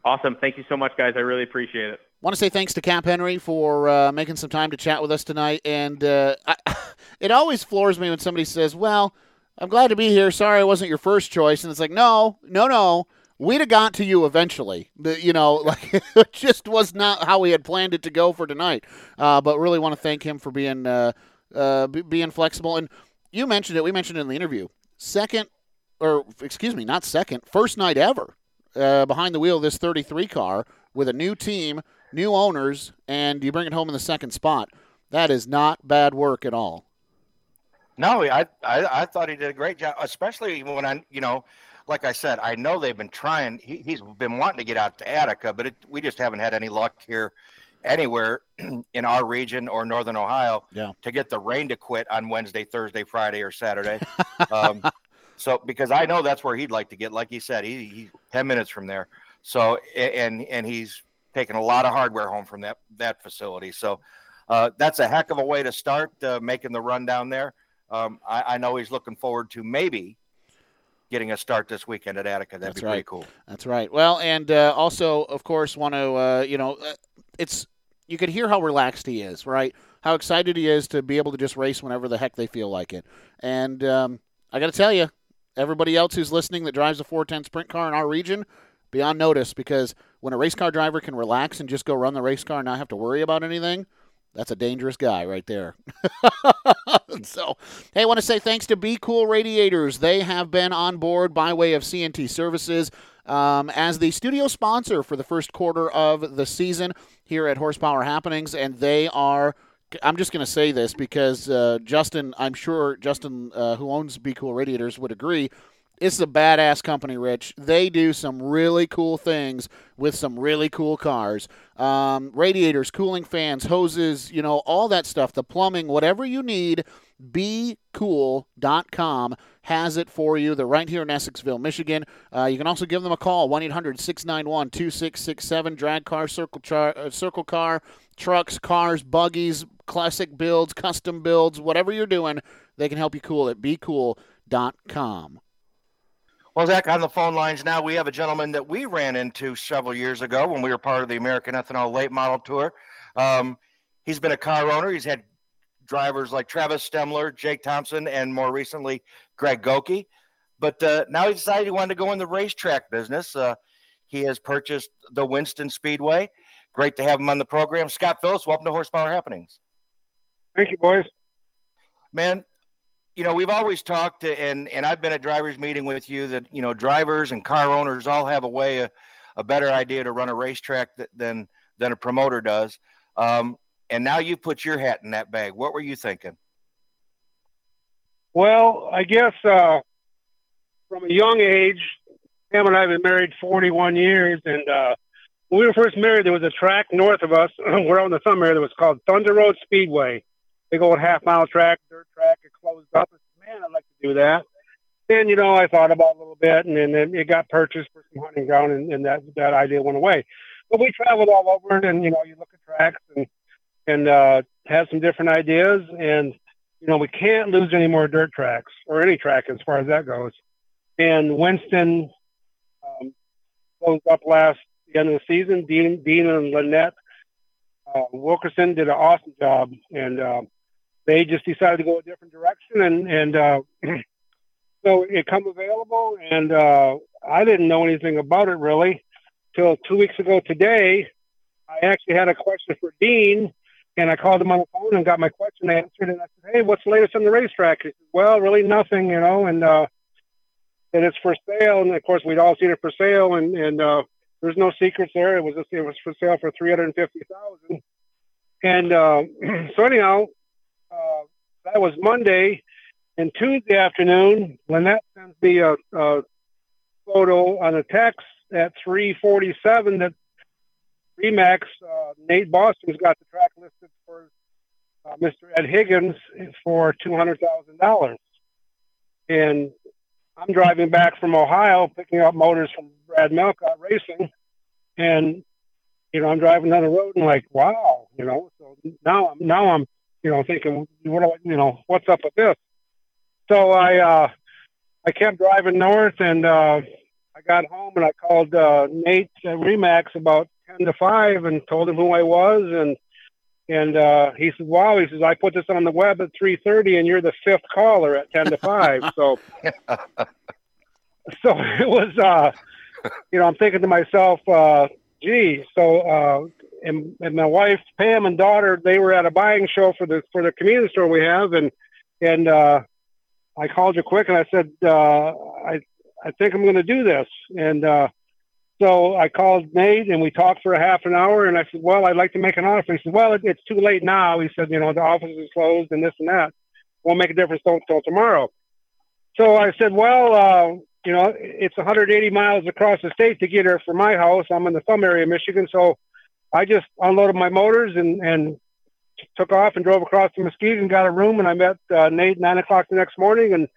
Awesome. Thank you so much, guys. I really appreciate it. Want to say thanks to Cap Henry for uh, making some time to chat with us tonight. And uh, I, it always floors me when somebody says, "Well, I'm glad to be here. Sorry, I wasn't your first choice." And it's like, no, no, no. We'd have got to you eventually. You know, like it just was not how we had planned it to go for tonight. Uh, but really want to thank him for being uh, uh, being flexible. And you mentioned it. We mentioned it in the interview. Second, or excuse me, not second, first night ever uh, behind the wheel of this 33 car with a new team new owners, and you bring it home in the second spot. That is not bad work at all. No, I, I, I thought he did a great job, especially when I, you know, like I said, I know they've been trying. He, has been wanting to get out to Attica, but it, we just haven't had any luck here anywhere in our region or northern Ohio yeah. to get the rain to quit on Wednesday, Thursday, Friday, or Saturday. um, so because I know that's where he'd like to get, like he said, he, he's ten minutes from there. So and and he's taking a lot of hardware home from that that facility. So uh, that's a heck of a way to start uh, making the run down there. Um, I, I, know he's looking forward to maybe getting a start this weekend at Attica. That'd that's be right. pretty cool. That's right. Well, and uh, also, of course, want to uh, you know, uh, it's you could hear how relaxed he is, right? How excited he is to be able to just race whenever the heck they feel like it. And um, I got to tell you, everybody else who's listening that drives a 410 sprint car in our region, be on notice because when a race car driver can relax and just go run the race car and not have to worry about anything, that's a dangerous guy right there. so, hey, I want to say thanks to Be Cool Radiators. They have been on board by way of CNT Services um, as the studio sponsor for the first quarter of the season here at Horsepower Happenings, and they are. I'm just going to say this because uh, Justin, I'm sure Justin, uh, who owns Be Cool Radiators, would agree it's a badass company, Rich. They do some really cool things with some really cool cars. Um, radiators, cooling fans, hoses, you know, all that stuff, the plumbing, whatever you need, becool.com has it for you. They're right here in Essexville, Michigan. Uh, you can also give them a call, 1 800 691 2667. Drag car, circle, char, uh, circle car, trucks, cars, buggies, classic builds, custom builds, whatever you're doing, they can help you cool it. becool.com. Well, Zach, on the phone lines now, we have a gentleman that we ran into several years ago when we were part of the American Ethanol Late Model Tour. Um, he's been a car owner. He's had drivers like Travis Stemler, Jake Thompson, and more recently, Greg Goki. But uh, now he decided he wanted to go in the racetrack business. Uh, he has purchased the Winston Speedway. Great to have him on the program. Scott Phillips, welcome to Horsepower Happenings. Thank you, boys. Man, you know, we've always talked, to, and and I've been at drivers' meeting with you that you know drivers and car owners all have a way, a, a better idea to run a racetrack than than a promoter does. Um, and now you put your hat in that bag. What were you thinking? Well, I guess uh, from a young age, Pam and I have been married 41 years, and uh, when we were first married, there was a track north of us. we're on the area that was called Thunder Road Speedway big old half mile track, dirt track. It closed up. I said, man, I'd like to do that. Then, you know, I thought about it a little bit and then it got purchased for some hunting ground and, and that, that idea went away. But we traveled all over and, you know, you look at tracks and, and, uh, have some different ideas. And, you know, we can't lose any more dirt tracks or any track as far as that goes. And Winston, um, closed up last the end of the season. Dean, Dean and Lynette uh, Wilkerson did an awesome job, and uh, they just decided to go a different direction, and and uh, so it come available, and uh, I didn't know anything about it really till two weeks ago today. I actually had a question for Dean, and I called him on the phone and got my question answered, and I said, "Hey, what's the latest on the racetrack?" He said, "Well, really nothing, you know," and uh, and it's for sale, and of course we'd all seen it for sale, and and uh, there's no secrets there. It was just, it was for sale for three hundred and fifty thousand. And uh, so anyhow, uh, that was Monday. And Tuesday afternoon, Lynette sends me a, a photo on a text at 347 that Remax, uh, Nate Boston's got the track listed for uh, Mr. Ed Higgins for $200,000. And I'm driving back from Ohio, picking up motors from Brad Melcott Racing. And, you know, I'm driving down the road and like, wow, you know, so now, I'm now I'm, you know, thinking, what, do I, you know, what's up with this? So I, uh, I kept driving north and, uh, I got home and I called, uh, Nate at Remax about 10 to 5 and told him who I was. And, and, uh, he says, wow, he says, I put this on the web at 3.30 and you're the fifth caller at 10 to 5. so, so it was, uh, you know, I'm thinking to myself, uh, gee, so, uh, and, and my wife, Pam and daughter, they were at a buying show for the, for the community store we have. And, and, uh, I called you quick and I said, uh, I, I think I'm going to do this. And, uh, so I called Nate and we talked for a half an hour and I said, well, I'd like to make an offer. He said, well, it, it's too late now. He said, you know, the office is closed and this and that won't make a difference until tomorrow. So I said, well, uh, you know, it's 180 miles across the state to get here from my house. I'm in the thumb area of Michigan. So I just unloaded my motors and, and took off and drove across to and got a room. And I met uh, Nate nine o'clock the next morning, and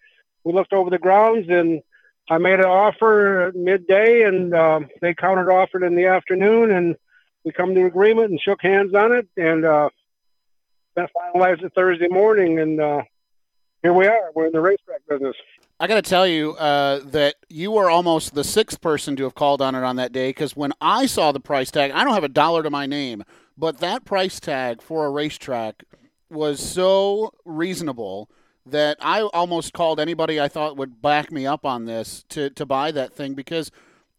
we looked over the grounds. And I made an offer midday, and uh, they countered offered in the afternoon, and we come to agreement and shook hands on it, and uh, that finalized it Thursday morning, and uh, here we are. We're in the racetrack business. I got to tell you uh, that you were almost the sixth person to have called on it on that day because when I saw the price tag, I don't have a dollar to my name, but that price tag for a racetrack was so reasonable that I almost called anybody I thought would back me up on this to, to buy that thing because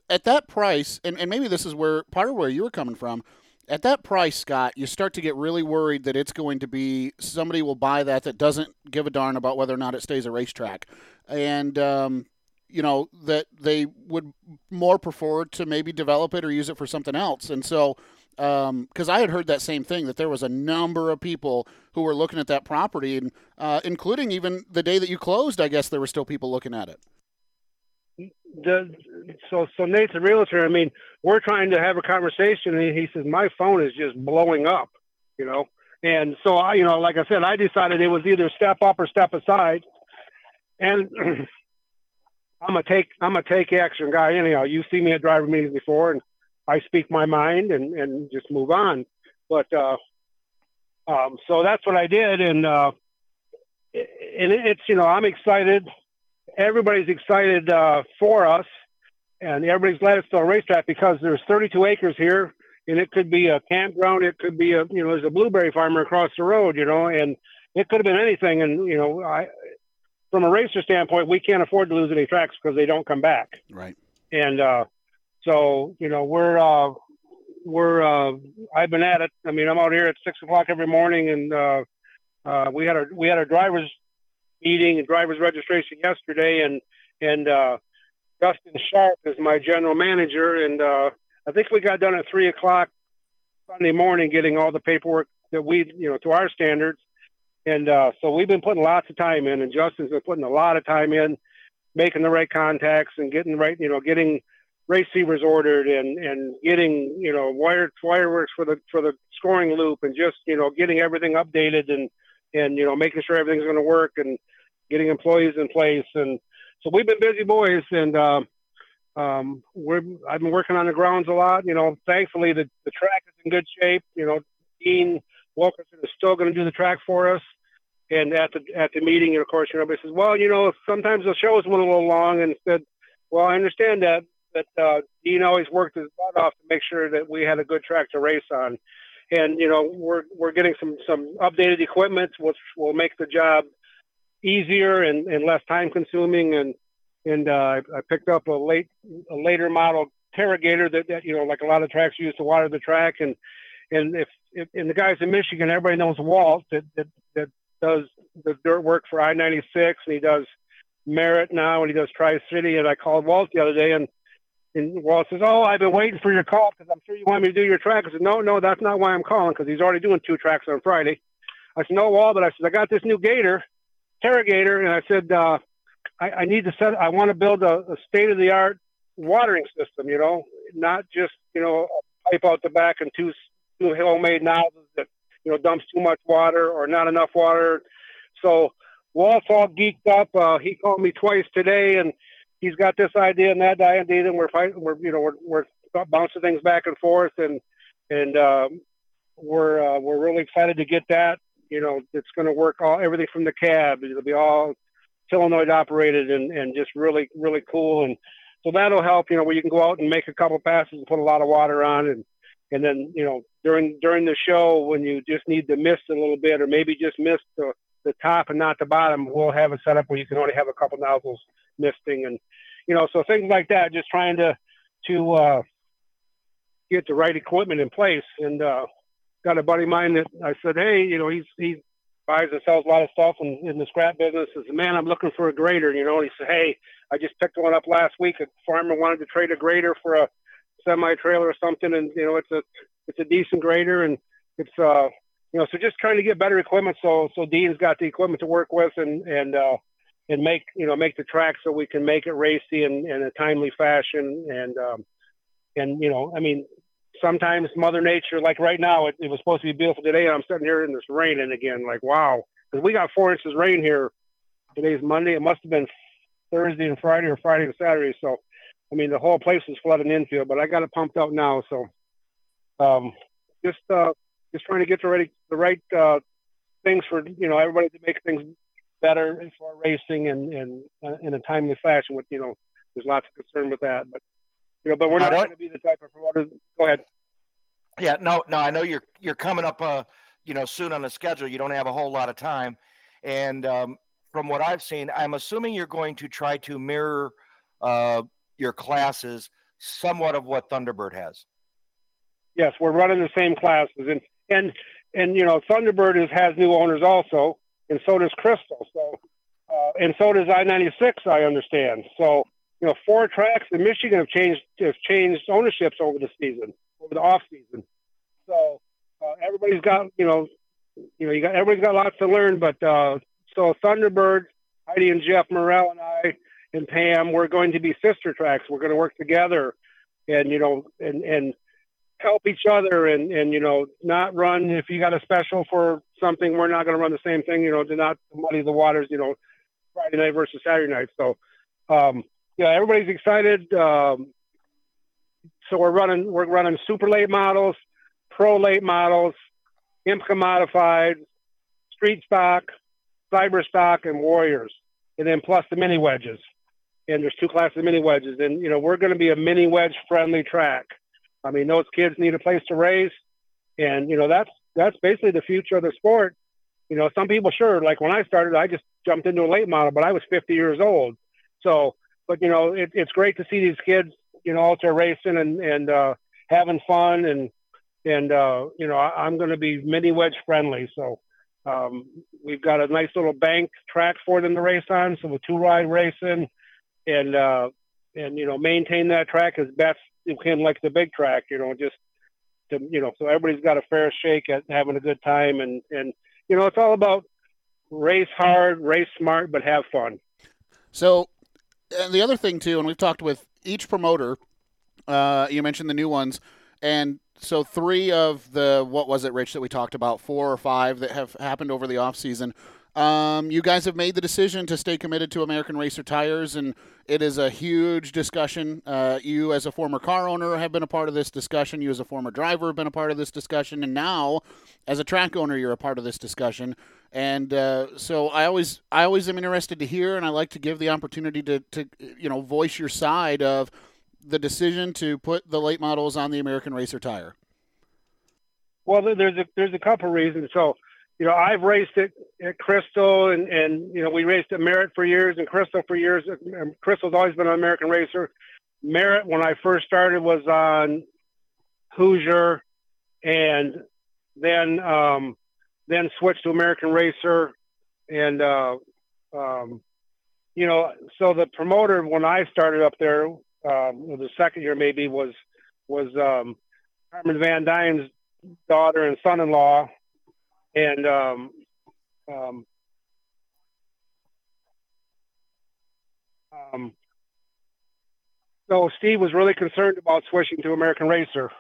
at that price, and, and maybe this is where part of where you were coming from, at that price, Scott, you start to get really worried that it's going to be somebody will buy that that doesn't give a darn about whether or not it stays a racetrack. And, um, you know, that they would more prefer to maybe develop it or use it for something else. And so, because um, I had heard that same thing that there was a number of people who were looking at that property, and uh, including even the day that you closed, I guess there were still people looking at it. The, so so Nate's a realtor. I mean, we're trying to have a conversation, and he says my phone is just blowing up, you know. And so I, you know, like I said, I decided it was either step up or step aside, and I'm a take I'm a take action guy. Anyhow, you see me at driver meetings before, and I speak my mind and, and just move on. But uh, um, so that's what I did, and uh, and it's you know I'm excited. Everybody's excited uh, for us, and everybody's glad it's still a racetrack because there's 32 acres here, and it could be a campground. It could be a you know there's a blueberry farmer across the road, you know, and it could have been anything. And you know, I from a racer standpoint, we can't afford to lose any tracks because they don't come back. Right. And uh, so, you know, we're, uh, we're, uh, I've been at it. I mean, I'm out here at six o'clock every morning and, uh, uh, we had our, we had our driver's meeting and driver's registration yesterday and, and, uh, Dustin Sharp is my general manager. And, uh, I think we got done at three o'clock Sunday morning, getting all the paperwork that we, you know, to our standards. And, uh, so we've been putting lots of time in and Justin's been putting a lot of time in making the right contacts and getting right, you know, getting, receivers ordered and and getting you know wire wireworks for the for the scoring loop and just you know getting everything updated and and you know making sure everything's going to work and getting employees in place and so we've been busy boys and uh, um, we're I've been working on the grounds a lot. You know, thankfully the the track is in good shape. You know, Dean Wilkerson is still going to do the track for us. And at the at the meeting, of course, you everybody says, "Well, you know, sometimes the shows went a little long." And said, "Well, I understand that, that uh, Dean always worked his butt off to make sure that we had a good track to race on. And you know, we're we're getting some some updated equipment, which will make the job easier and, and less time consuming. And and uh, I picked up a late a later model Terragator that, that you know, like a lot of tracks use to water the track. And and if, if and the guys in Michigan, everybody knows Walt that that, that does the dirt work for I ninety six, and he does Merritt now, and he does Tri City. And I called Walt the other day and and Walt says, "Oh, I've been waiting for your call because I'm sure you want me to do your track." I said, "No, no, that's not why I'm calling because he's already doing two tracks on Friday." I said, "No, Walt," but I said, "I got this new Gator, Terragator," and I said, uh, I, "I need to set. I want to build a, a state of the art watering system. You know, not just you know a pipe out the back and two two homemade nozzles that you know dumps too much water or not enough water. So Walt's all geeked up. Uh, he called me twice today, and he's got this idea and that idea, and we're fighting. We're you know we're we're bouncing things back and forth, and and um, we're uh, we're really excited to get that. You know, it's going to work all everything from the cab. It'll be all solenoid operated and and just really really cool. And so that'll help. You know, where you can go out and make a couple passes and put a lot of water on, and and then you know during during the show when you just need to mist a little bit or maybe just mist the the top and not the bottom, we'll have a setup where you can only have a couple nozzles misting and you know so things like that. Just trying to to uh, get the right equipment in place and uh, got a buddy of mine that I said, hey, you know, he's he buys and sells a lot of stuff in, in the scrap business. Says, man, I'm looking for a grader. You know, and he said, hey, I just picked one up last week. A farmer wanted to trade a grader for a semi trailer or something, and you know, it's a it's a decent grader, and it's uh you know, so just trying to get better equipment. So so Dean's got the equipment to work with, and and uh and make you know make the track so we can make it racy in, in a timely fashion and um and you know I mean sometimes Mother Nature, like right now, it, it, was supposed to be beautiful today, and I'm sitting here and it's raining again. Like, wow. Because we got four inches rain here. Today's Monday. It must have been Thursday and Friday or Friday and Saturday. So, I mean, the whole place is flooding infield, but I got it pumped out now. So, um, just, uh, just trying to get the right, the right, uh, things for, you know, everybody to make things better for racing and, and uh, in a timely fashion with, you know, there's lots of concern with that, but you know, but we're not going to be the type of promoter. Go ahead. Yeah, no, no. I know you're you're coming up, uh, you know, soon on the schedule. You don't have a whole lot of time, and um, from what I've seen, I'm assuming you're going to try to mirror uh, your classes somewhat of what Thunderbird has. Yes, we're running the same classes, and and and you know, Thunderbird is, has new owners also, and so does Crystal. So, uh, and so does I-96. I understand. So you know, four tracks in Michigan have changed have changed ownerships over the season, over the off season. So uh, everybody's got you know, you know, you got everybody's got lots to learn. But uh, so Thunderbird, Heidi and Jeff Morrell and I and Pam, we're going to be sister tracks. We're going to work together, and you know, and and help each other, and and you know, not run if you got a special for something. We're not going to run the same thing. You know, to not muddy the waters. You know, Friday night versus Saturday night. So. Um, yeah, everybody's excited. Um, so we're running we're running super late models, pro late models, IMCA modified, street stock, cyber stock, and warriors, and then plus the mini wedges. And there's two classes of mini wedges, and you know we're going to be a mini wedge friendly track. I mean, those kids need a place to race, and you know that's that's basically the future of the sport. You know, some people sure like when I started, I just jumped into a late model, but I was 50 years old, so but you know, it, it's great to see these kids, you know, out racing and and uh, having fun and and uh, you know, I, am going to be mini wedge friendly. So um, we've got a nice little bank track for them to race on. So with two ride racing and uh, and you know, maintain that track as best you can, like the big track. You know, just to you know, so everybody's got a fair shake at having a good time and and you know, it's all about race hard, race smart, but have fun. So and the other thing too, and we've talked with each promoter. Uh, you mentioned the new ones, and so three of the what was it, Rich, that we talked about, four or five that have happened over the off season. Um, you guys have made the decision to stay committed to American Racer tires, and it is a huge discussion. Uh, you, as a former car owner, have been a part of this discussion. You, as a former driver, have been a part of this discussion, and now, as a track owner, you're a part of this discussion. And uh, so, I always, I always am interested to hear, and I like to give the opportunity to, to, you know, voice your side of the decision to put the late models on the American Racer tire. Well, there's a there's a couple reasons. So you know, I've raced it at Crystal and, and, you know, we raced at Merritt for years and Crystal for years. Crystal's always been an American racer. Merritt, when I first started, was on Hoosier and then, um, then switched to American Racer. And, uh, um, you know, so the promoter, when I started up there, um, the second year maybe was, was, um, Carmen Van Dyne's daughter and son-in-law and um, um, um, so Steve was really concerned about switching to American Racer.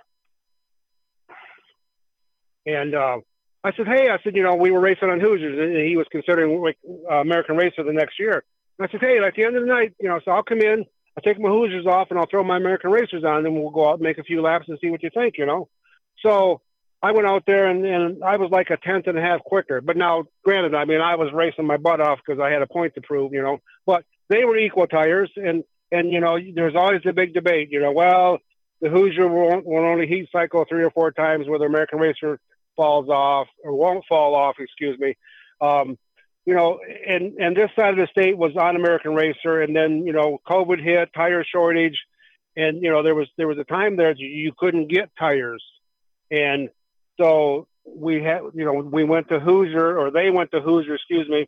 And uh, I said, hey, I said, you know, we were racing on Hoosiers, and he was considering like, uh, American Racer the next year. And I said, hey, at the end of the night, you know, so I'll come in, I'll take my Hoosiers off, and I'll throw my American Racers on, and we'll go out and make a few laps and see what you think, you know. So I went out there, and, and I was like a tenth and a half quicker. But now, granted, I mean, I was racing my butt off because I had a point to prove, you know. But they were equal tires, and and you know, there's always a big debate, you know. Well, the Hoosier will, will only heat cycle three or four times, whether American Racer falls off or won't fall off, excuse me. Um, you know, and and this side of the state was on American Racer, and then you know, COVID hit, tire shortage, and you know, there was there was a time there you couldn't get tires, and so we had you know we went to Hoosier or they went to Hoosier, excuse me,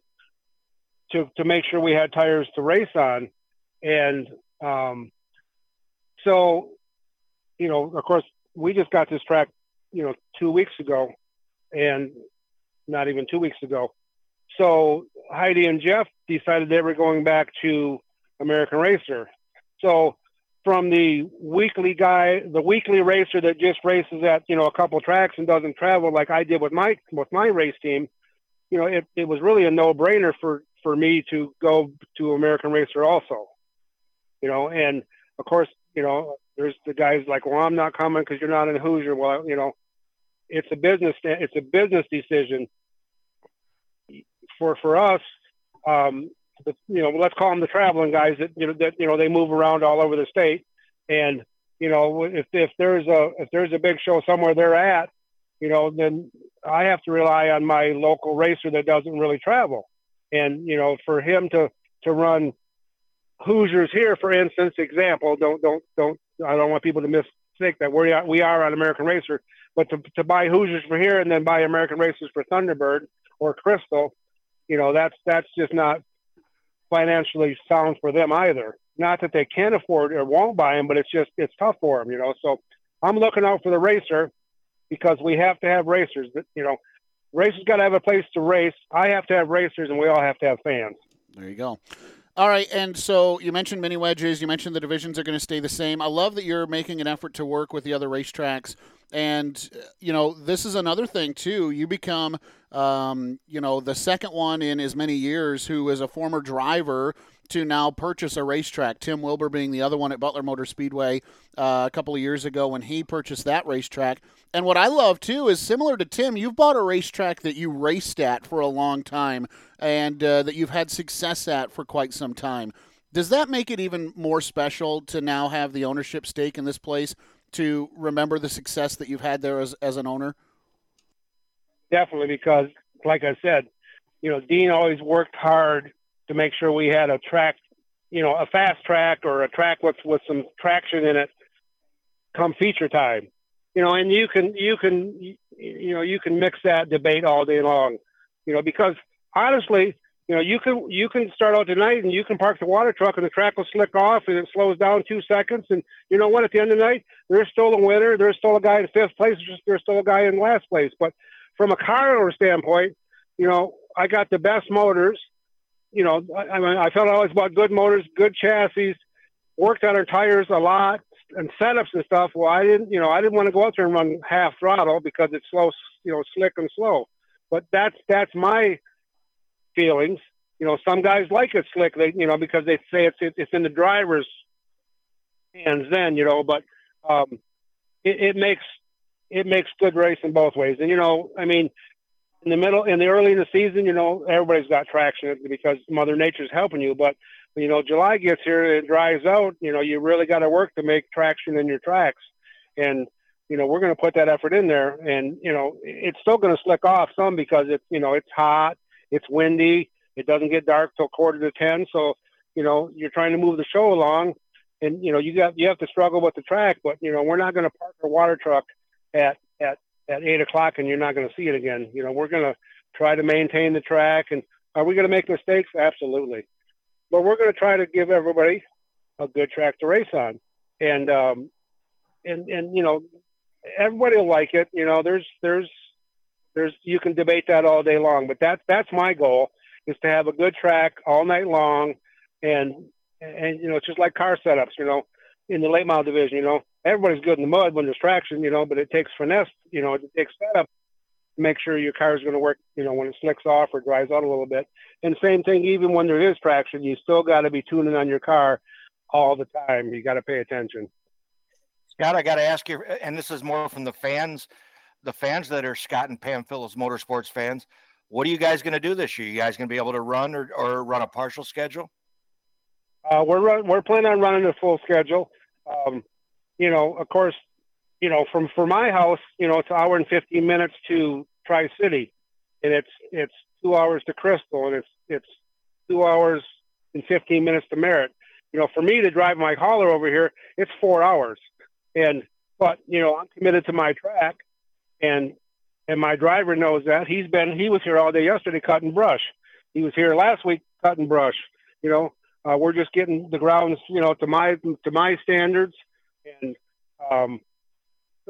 to to make sure we had tires to race on, and um, so you know, of course, we just got this track you know, two weeks ago, and not even two weeks ago. So Heidi and Jeff decided they were going back to American Racer. So from the weekly guy, the weekly racer that just races at you know a couple tracks and doesn't travel like I did with my with my race team, you know, it, it was really a no brainer for for me to go to American Racer also. You know, and of course, you know, there's the guys like, well, I'm not coming because you're not in Hoosier. Well, you know, it's a business it's a business decision for for us um, the, you know let's call them the traveling guys that you know that you know they move around all over the state. And you know if if there's a if there's a big show somewhere they're at you know then I have to rely on my local racer that doesn't really travel. And you know for him to to run Hoosiers here for instance example don't don't don't I don't want people to mistake that. We are we are on American Racer. But to, to buy Hoosiers for here and then buy American Racers for Thunderbird or Crystal, you know, that's that's just not financially sound for them either. Not that they can't afford or won't buy them, but it's just it's tough for them, you know. So I'm looking out for the racer because we have to have racers. That you know, racers got to have a place to race. I have to have racers, and we all have to have fans. There you go. All right, and so you mentioned mini wedges. You mentioned the divisions are going to stay the same. I love that you're making an effort to work with the other racetracks and uh, you know this is another thing too you become um, you know the second one in as many years who is a former driver to now purchase a racetrack tim wilbur being the other one at butler motor speedway uh, a couple of years ago when he purchased that racetrack and what i love too is similar to tim you've bought a racetrack that you raced at for a long time and uh, that you've had success at for quite some time does that make it even more special to now have the ownership stake in this place to remember the success that you've had there as, as an owner? Definitely, because like I said, you know, Dean always worked hard to make sure we had a track, you know, a fast track or a track with with some traction in it come feature time. You know, and you can you can you know you can mix that debate all day long. You know, because honestly, you know, you can you can start out tonight and you can park the water truck and the track will slick off and it slows down two seconds. And you know what? At the end of the night, there's still a winner. There's still a guy in fifth place. There's still a guy in last place. But from a car standpoint, you know, I got the best motors. You know, I, I, mean, I felt always about good motors, good chassis. Worked on our tires a lot and setups and stuff. Well, I didn't, you know, I didn't want to go out there and run half throttle because it's slow, you know, slick and slow. But that's that's my feelings. You know, some guys like it slick, they you know, because they say it's it's in the driver's hands then, you know, but um, it, it makes it makes good racing both ways. And you know, I mean, in the middle, in the early in the season, you know, everybody's got traction because Mother Nature's helping you. But you know, July gets here, it dries out. You know, you really got to work to make traction in your tracks, and you know, we're going to put that effort in there. And you know, it's still going to slick off some because it's you know it's hot it's windy. It doesn't get dark till quarter to ten. So, you know, you're trying to move the show along, and you know, you got you have to struggle with the track. But you know, we're not going to park a water truck at at at eight o'clock, and you're not going to see it again. You know, we're going to try to maintain the track. And are we going to make mistakes? Absolutely. But we're going to try to give everybody a good track to race on. And um, and and you know, everybody will like it. You know, there's there's there's you can debate that all day long, but that's that's my goal is to have a good track all night long, and and you know it's just like car setups. You know, in the late model division. You know, everybody's good in the mud when there's traction. You know, but it takes finesse. You know, it takes setup to make sure your car is going to work. You know, when it slicks off or dries out a little bit. And same thing, even when there is traction, you still got to be tuning on your car all the time. You got to pay attention. Scott, I got to ask you, and this is more from the fans, the fans that are Scott and Pam Phillips Motorsports fans. What are you guys going to do this year? You guys going to be able to run or, or run a partial schedule? Uh, we're run, we're planning on running a full schedule. Um, you know, of course, you know, from for my house, you know, it's an hour and fifteen minutes to Tri City, and it's it's two hours to Crystal, and it's it's two hours and fifteen minutes to Merritt. You know, for me to drive my hauler over here, it's four hours. And but you know, I'm committed to my track, and and my driver knows that. He's been he was here all day yesterday cutting brush. He was here last week cutting brush. You know, uh, we're just getting the grounds, you know, to my to my standards, and um,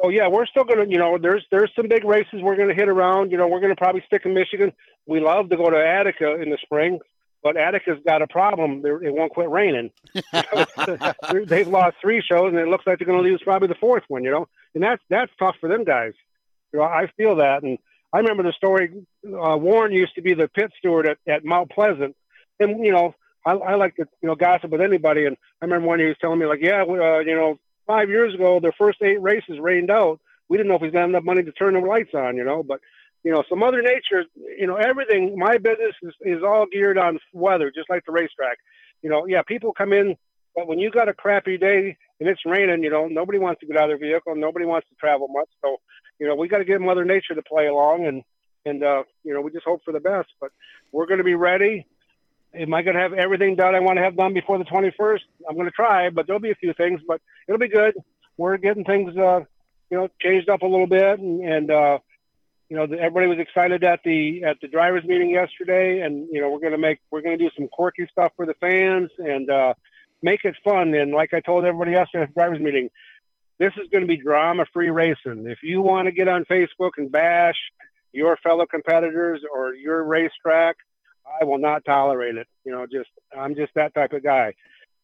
so yeah, we're still gonna, you know, there's there's some big races we're gonna hit around. You know, we're gonna probably stick in Michigan. We love to go to Attica in the spring. But Attica's got a problem. They're, it won't quit raining. They've lost three shows, and it looks like they're going to lose probably the fourth one. You know, and that's that's tough for them guys. You know, I feel that, and I remember the story. Uh, Warren used to be the pit steward at, at Mount Pleasant, and you know, I, I like to you know gossip with anybody. And I remember when he was telling me like, yeah, uh, you know, five years ago, their first eight races rained out. We didn't know if he's got enough money to turn the lights on. You know, but you know, so Mother Nature, you know, everything, my business is, is all geared on weather, just like the racetrack. You know, yeah, people come in, but when you got a crappy day and it's raining, you know, nobody wants to get out of their vehicle. Nobody wants to travel much. So, you know, we got to get Mother Nature to play along and, and, uh, you know, we just hope for the best, but we're going to be ready. Am I going to have everything done I want to have done before the 21st? I'm going to try, but there'll be a few things, but it'll be good. We're getting things, uh, you know, changed up a little bit and, and, uh, you know, everybody was excited at the at the drivers meeting yesterday, and you know, we're gonna make we're gonna do some quirky stuff for the fans and uh, make it fun. And like I told everybody yesterday at the drivers meeting, this is going to be drama free racing. If you want to get on Facebook and bash your fellow competitors or your racetrack, I will not tolerate it. You know, just I'm just that type of guy.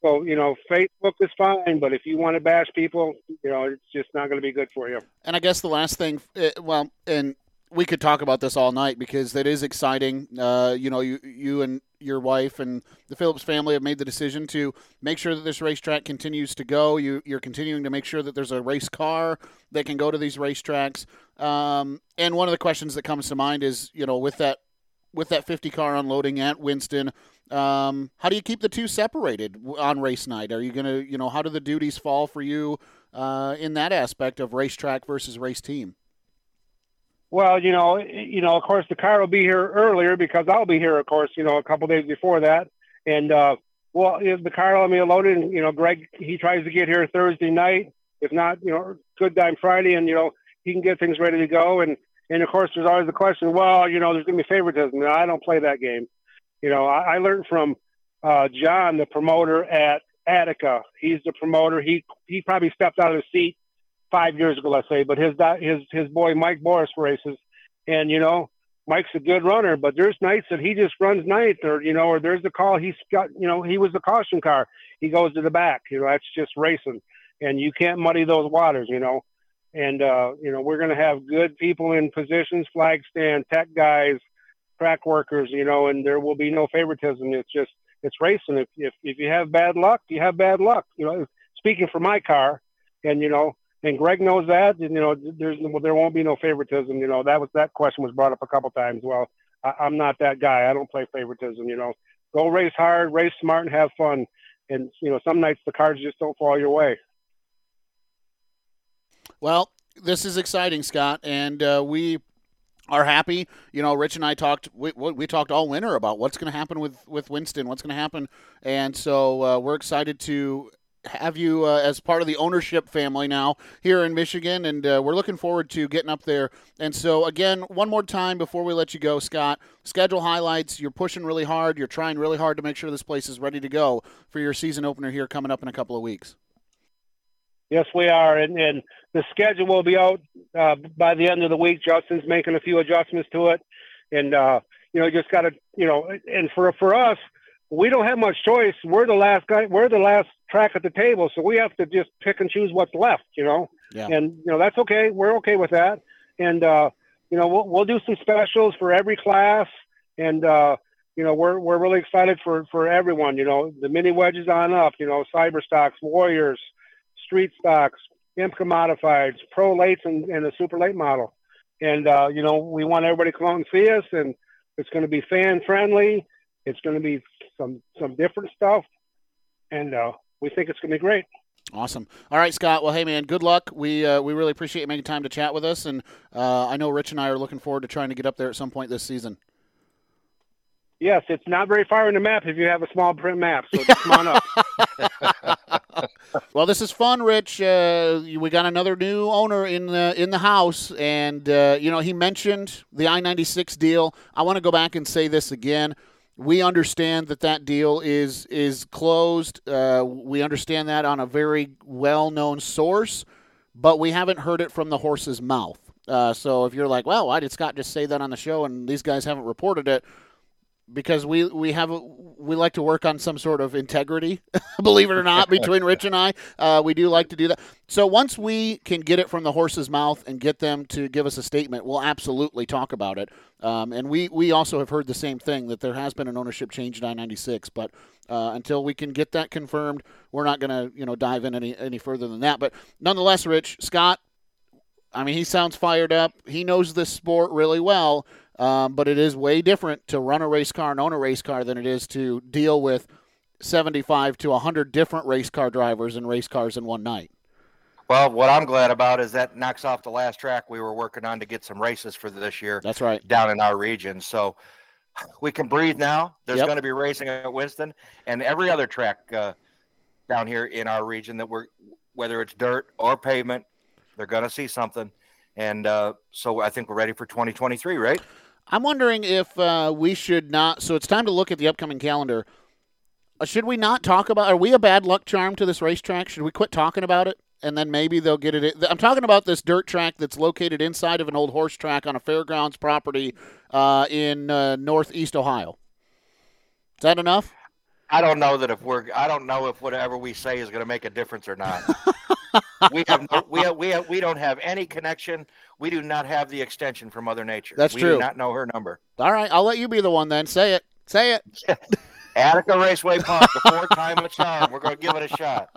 So, you know, Facebook is fine, but if you want to bash people, you know, it's just not going to be good for you. And I guess the last thing, eh, well, and we could talk about this all night because that is exciting. Uh, you know, you you and your wife and the Phillips family have made the decision to make sure that this racetrack continues to go. You you're continuing to make sure that there's a race car that can go to these racetracks. Um, and one of the questions that comes to mind is, you know, with that with that 50 car unloading at Winston, um, how do you keep the two separated on race night? Are you going to, you know, how do the duties fall for you uh, in that aspect of racetrack versus race team? Well, you know, you know, of course, the car will be here earlier because I'll be here, of course, you know, a couple days before that. And uh, well, the car will be loaded. And, you know, Greg he tries to get here Thursday night, if not, you know, good time Friday, and you know, he can get things ready to go. And and of course, there's always the question, well, you know, there's going to be favoritism. No, I don't play that game. You know, I, I learned from uh, John, the promoter at Attica. He's the promoter. He he probably stepped out of his seat five years ago, let's say. But his his his boy Mike Boris races, and you know Mike's a good runner, but there's nights that he just runs ninth, or you know, or there's a call he's got, you know, he was the caution car, he goes to the back, you know, that's just racing, and you can't muddy those waters, you know, and uh, you know, we're gonna have good people in positions, flag stand, tech guys, track workers, you know, and there will be no favoritism. It's just it's racing. If if if you have bad luck, you have bad luck. You know, speaking for my car, and you know, and Greg knows that. And, you know, there's well, there won't be no favoritism. You know, that was that question was brought up a couple times. Well, I, I'm not that guy. I don't play favoritism. You know, go race hard, race smart, and have fun. And you know, some nights the cards just don't fall your way. Well, this is exciting, Scott, and uh, we are happy. You know, Rich and I talked. We, we talked all winter about what's going to happen with with Winston, what's going to happen, and so uh, we're excited to have you uh, as part of the ownership family now here in Michigan, and uh, we're looking forward to getting up there. And so, again, one more time before we let you go, Scott, schedule highlights. You're pushing really hard. You're trying really hard to make sure this place is ready to go for your season opener here coming up in a couple of weeks. Yes, we are, and, and the schedule will be out uh, by the end of the week. Justin's making a few adjustments to it, and uh, you know, just got to, you know, and for for us we don't have much choice. We're the last guy. We're the last track at the table, so we have to just pick and choose what's left, you know. Yeah. And you know that's okay. We're okay with that. And uh, you know we'll we'll do some specials for every class, and uh, you know we're we're really excited for for everyone. You know the mini wedges on up. You know cyber stocks, warriors, street stocks, IMCA modifieds, pro lates, and, and the super late model. And uh, you know we want everybody to come out and see us, and it's going to be fan friendly. It's going to be some some different stuff, and uh, we think it's going to be great. Awesome. All right, Scott. Well, hey, man, good luck. We uh, we really appreciate you making time to chat with us, and uh, I know Rich and I are looking forward to trying to get up there at some point this season. Yes, it's not very far in the map if you have a small print map. So just come on up. well, this is fun, Rich. Uh, we got another new owner in the in the house, and uh, you know he mentioned the I ninety six deal. I want to go back and say this again we understand that that deal is is closed. Uh, we understand that on a very well known source, but we haven't heard it from the horse's mouth. Uh, so if you're like, well, why did Scott just say that on the show and these guys haven't reported it? Because we we have a, we like to work on some sort of integrity, believe it or not, between Rich and I. Uh, we do like to do that. So once we can get it from the horse's mouth and get them to give us a statement, we'll absolutely talk about it. Um, and we we also have heard the same thing that there has been an ownership change in I ninety six, but uh, until we can get that confirmed, we're not going to you know dive in any any further than that. But nonetheless, Rich Scott. I mean, he sounds fired up. He knows this sport really well. Um, but it is way different to run a race car and own a race car than it is to deal with 75 to 100 different race car drivers and race cars in one night. Well, what I'm glad about is that knocks off the last track we were working on to get some races for this year. That's right. Down in our region. So we can breathe now. There's Yep. going to be racing at Winston and every other track uh, down here in our region that we're, whether it's dirt or pavement, they're going to see something. And uh, so I think we're ready for 2023, right? I'm wondering if uh, we should not. So it's time to look at the upcoming calendar. Uh, should we not talk about? Are we a bad luck charm to this racetrack? Should we quit talking about it? And then maybe they'll get it. I'm talking about this dirt track that's located inside of an old horse track on a fairgrounds property uh, in uh, northeast Ohio. Is that enough? I don't know that if we're, I don't know if whatever we say is going to make a difference or not. we have, no, we have, we have, we don't have any connection. We do not have the extension from Mother Nature. That's we true. do not know her number. All right, I'll let you be the one then. Say it. Say it. Attica Raceway Park, the four time a charm. We're going to give it a shot.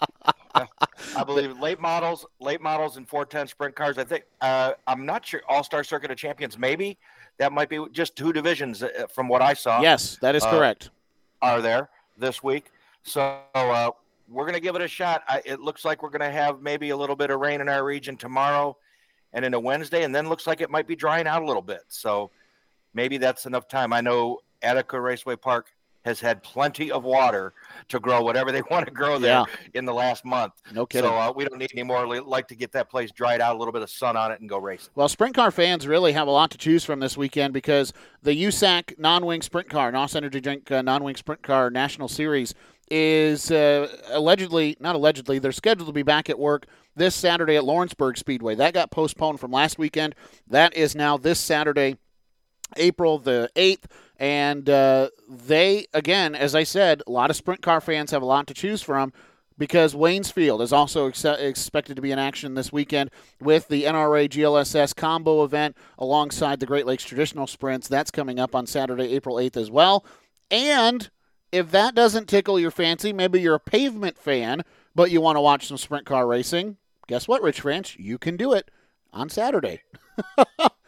I believe late models, late models, and 410 sprint cars. I think uh, I'm not sure. All Star Circuit of Champions, maybe that might be just two divisions uh, from what I saw. Yes, that is Uh, correct. are there this week. So uh, we're going to give it a shot. I, it looks like we're going to have maybe a little bit of rain in our region tomorrow and into Wednesday, and then looks like it might be drying out a little bit. So maybe that's enough time. I know Attica Raceway Park has had plenty of water to grow whatever they want to grow there Yeah. in the last month. No kidding. So uh, we don't need any more. We like to get that place dried out, a little bit of sun on it, and go racing. Well, sprint car fans really have a lot to choose from this weekend because the USAC non-wing sprint car, NOS Energy Drink uh, non-wing sprint car national series is uh, allegedly, not allegedly, they're scheduled to be back at work this Saturday at Lawrenceburg Speedway. That got postponed from last weekend. That is now this Saturday, April the 8th. And uh, they, again, as I said, a lot of sprint car fans have a lot to choose from because Waynesfield is also ex- expected to be in action this weekend with the NRA GLSS combo event alongside the Great Lakes Traditional Sprints. That's coming up on Saturday, April 8th as well. And if that doesn't tickle your fancy, maybe you're a pavement fan, but you want to watch some sprint car racing, guess what, Rich Ranch? You can do it on Saturday.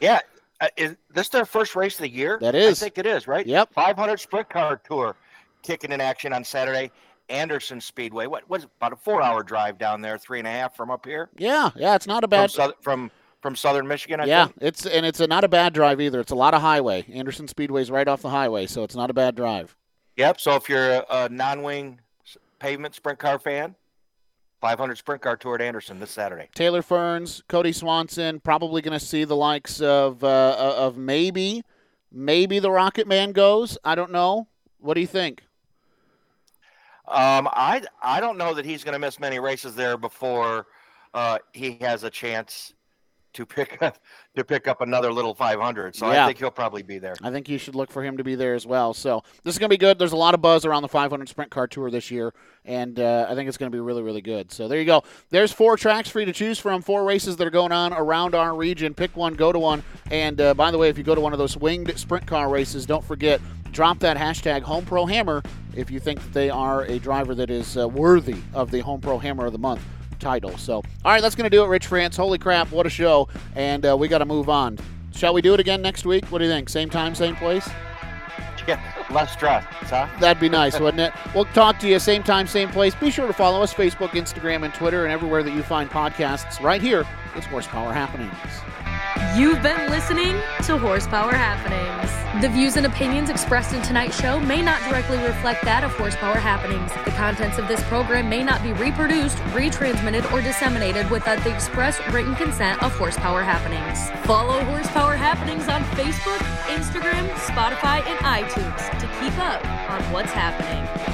Yeah. Uh, is this their first race of the year? That is. I think it is, right? Yep. 500 Sprint Car Tour kicking in action on Saturday. Anderson Speedway. What was about a four-hour drive down there, three and a half from up here, Yeah, yeah, it's not a from, bad. south, from from southern Michigan. I yeah, think. it's and it's a, not a bad drive either. It's a lot of highway. Anderson Speedway's right off the highway, so it's not a bad drive. Yep. So if you're a, a non-wing pavement sprint car fan, 500 Sprint Car Tour at Anderson this Saturday. Taylor Ferns, Cody Swanson, probably going to see the likes of uh, of maybe maybe the Rocket Man goes. I don't know. What do you think? Um, I I don't know that he's going to miss many races there before uh, he has a chance to pick up to pick up another little 500. So Yeah. I think he'll probably be there. I think you should look for him to be there as well. So this is going to be good. There's a lot of buzz around the 500 Sprint Car Tour this year, and uh, I think it's going to be really, really good. So there you go. There's four tracks for you to choose from, four races that are going on around our region. Pick one, go to one. And uh, by the way, if you go to one of those winged sprint car races, don't forget drop that hashtag Home Pro Hammer if you think that they are a driver that is uh, worthy of the Home Pro Hammer of the Month title. So, all right, that's going to do it, Rich France. Holy crap, what a show! And uh, we got to move on. Shall we do it again next week? What do you think? Same time, same place? Yeah, less stress, huh? That'd be nice, wouldn't it? We'll talk to you same time, same place. Be sure to follow us Facebook, Instagram, and Twitter, and everywhere that you find podcasts. Right here, it's Horsepower Happenings. You've been listening to Horsepower Happenings. The views and opinions expressed in tonight's show may not directly reflect that of Horsepower Happenings. The contents of this program may not be reproduced, retransmitted, or disseminated without the express written consent of Horsepower Happenings. Follow Horsepower Happenings on Facebook, Instagram, Spotify, and iTunes to keep up on what's happening.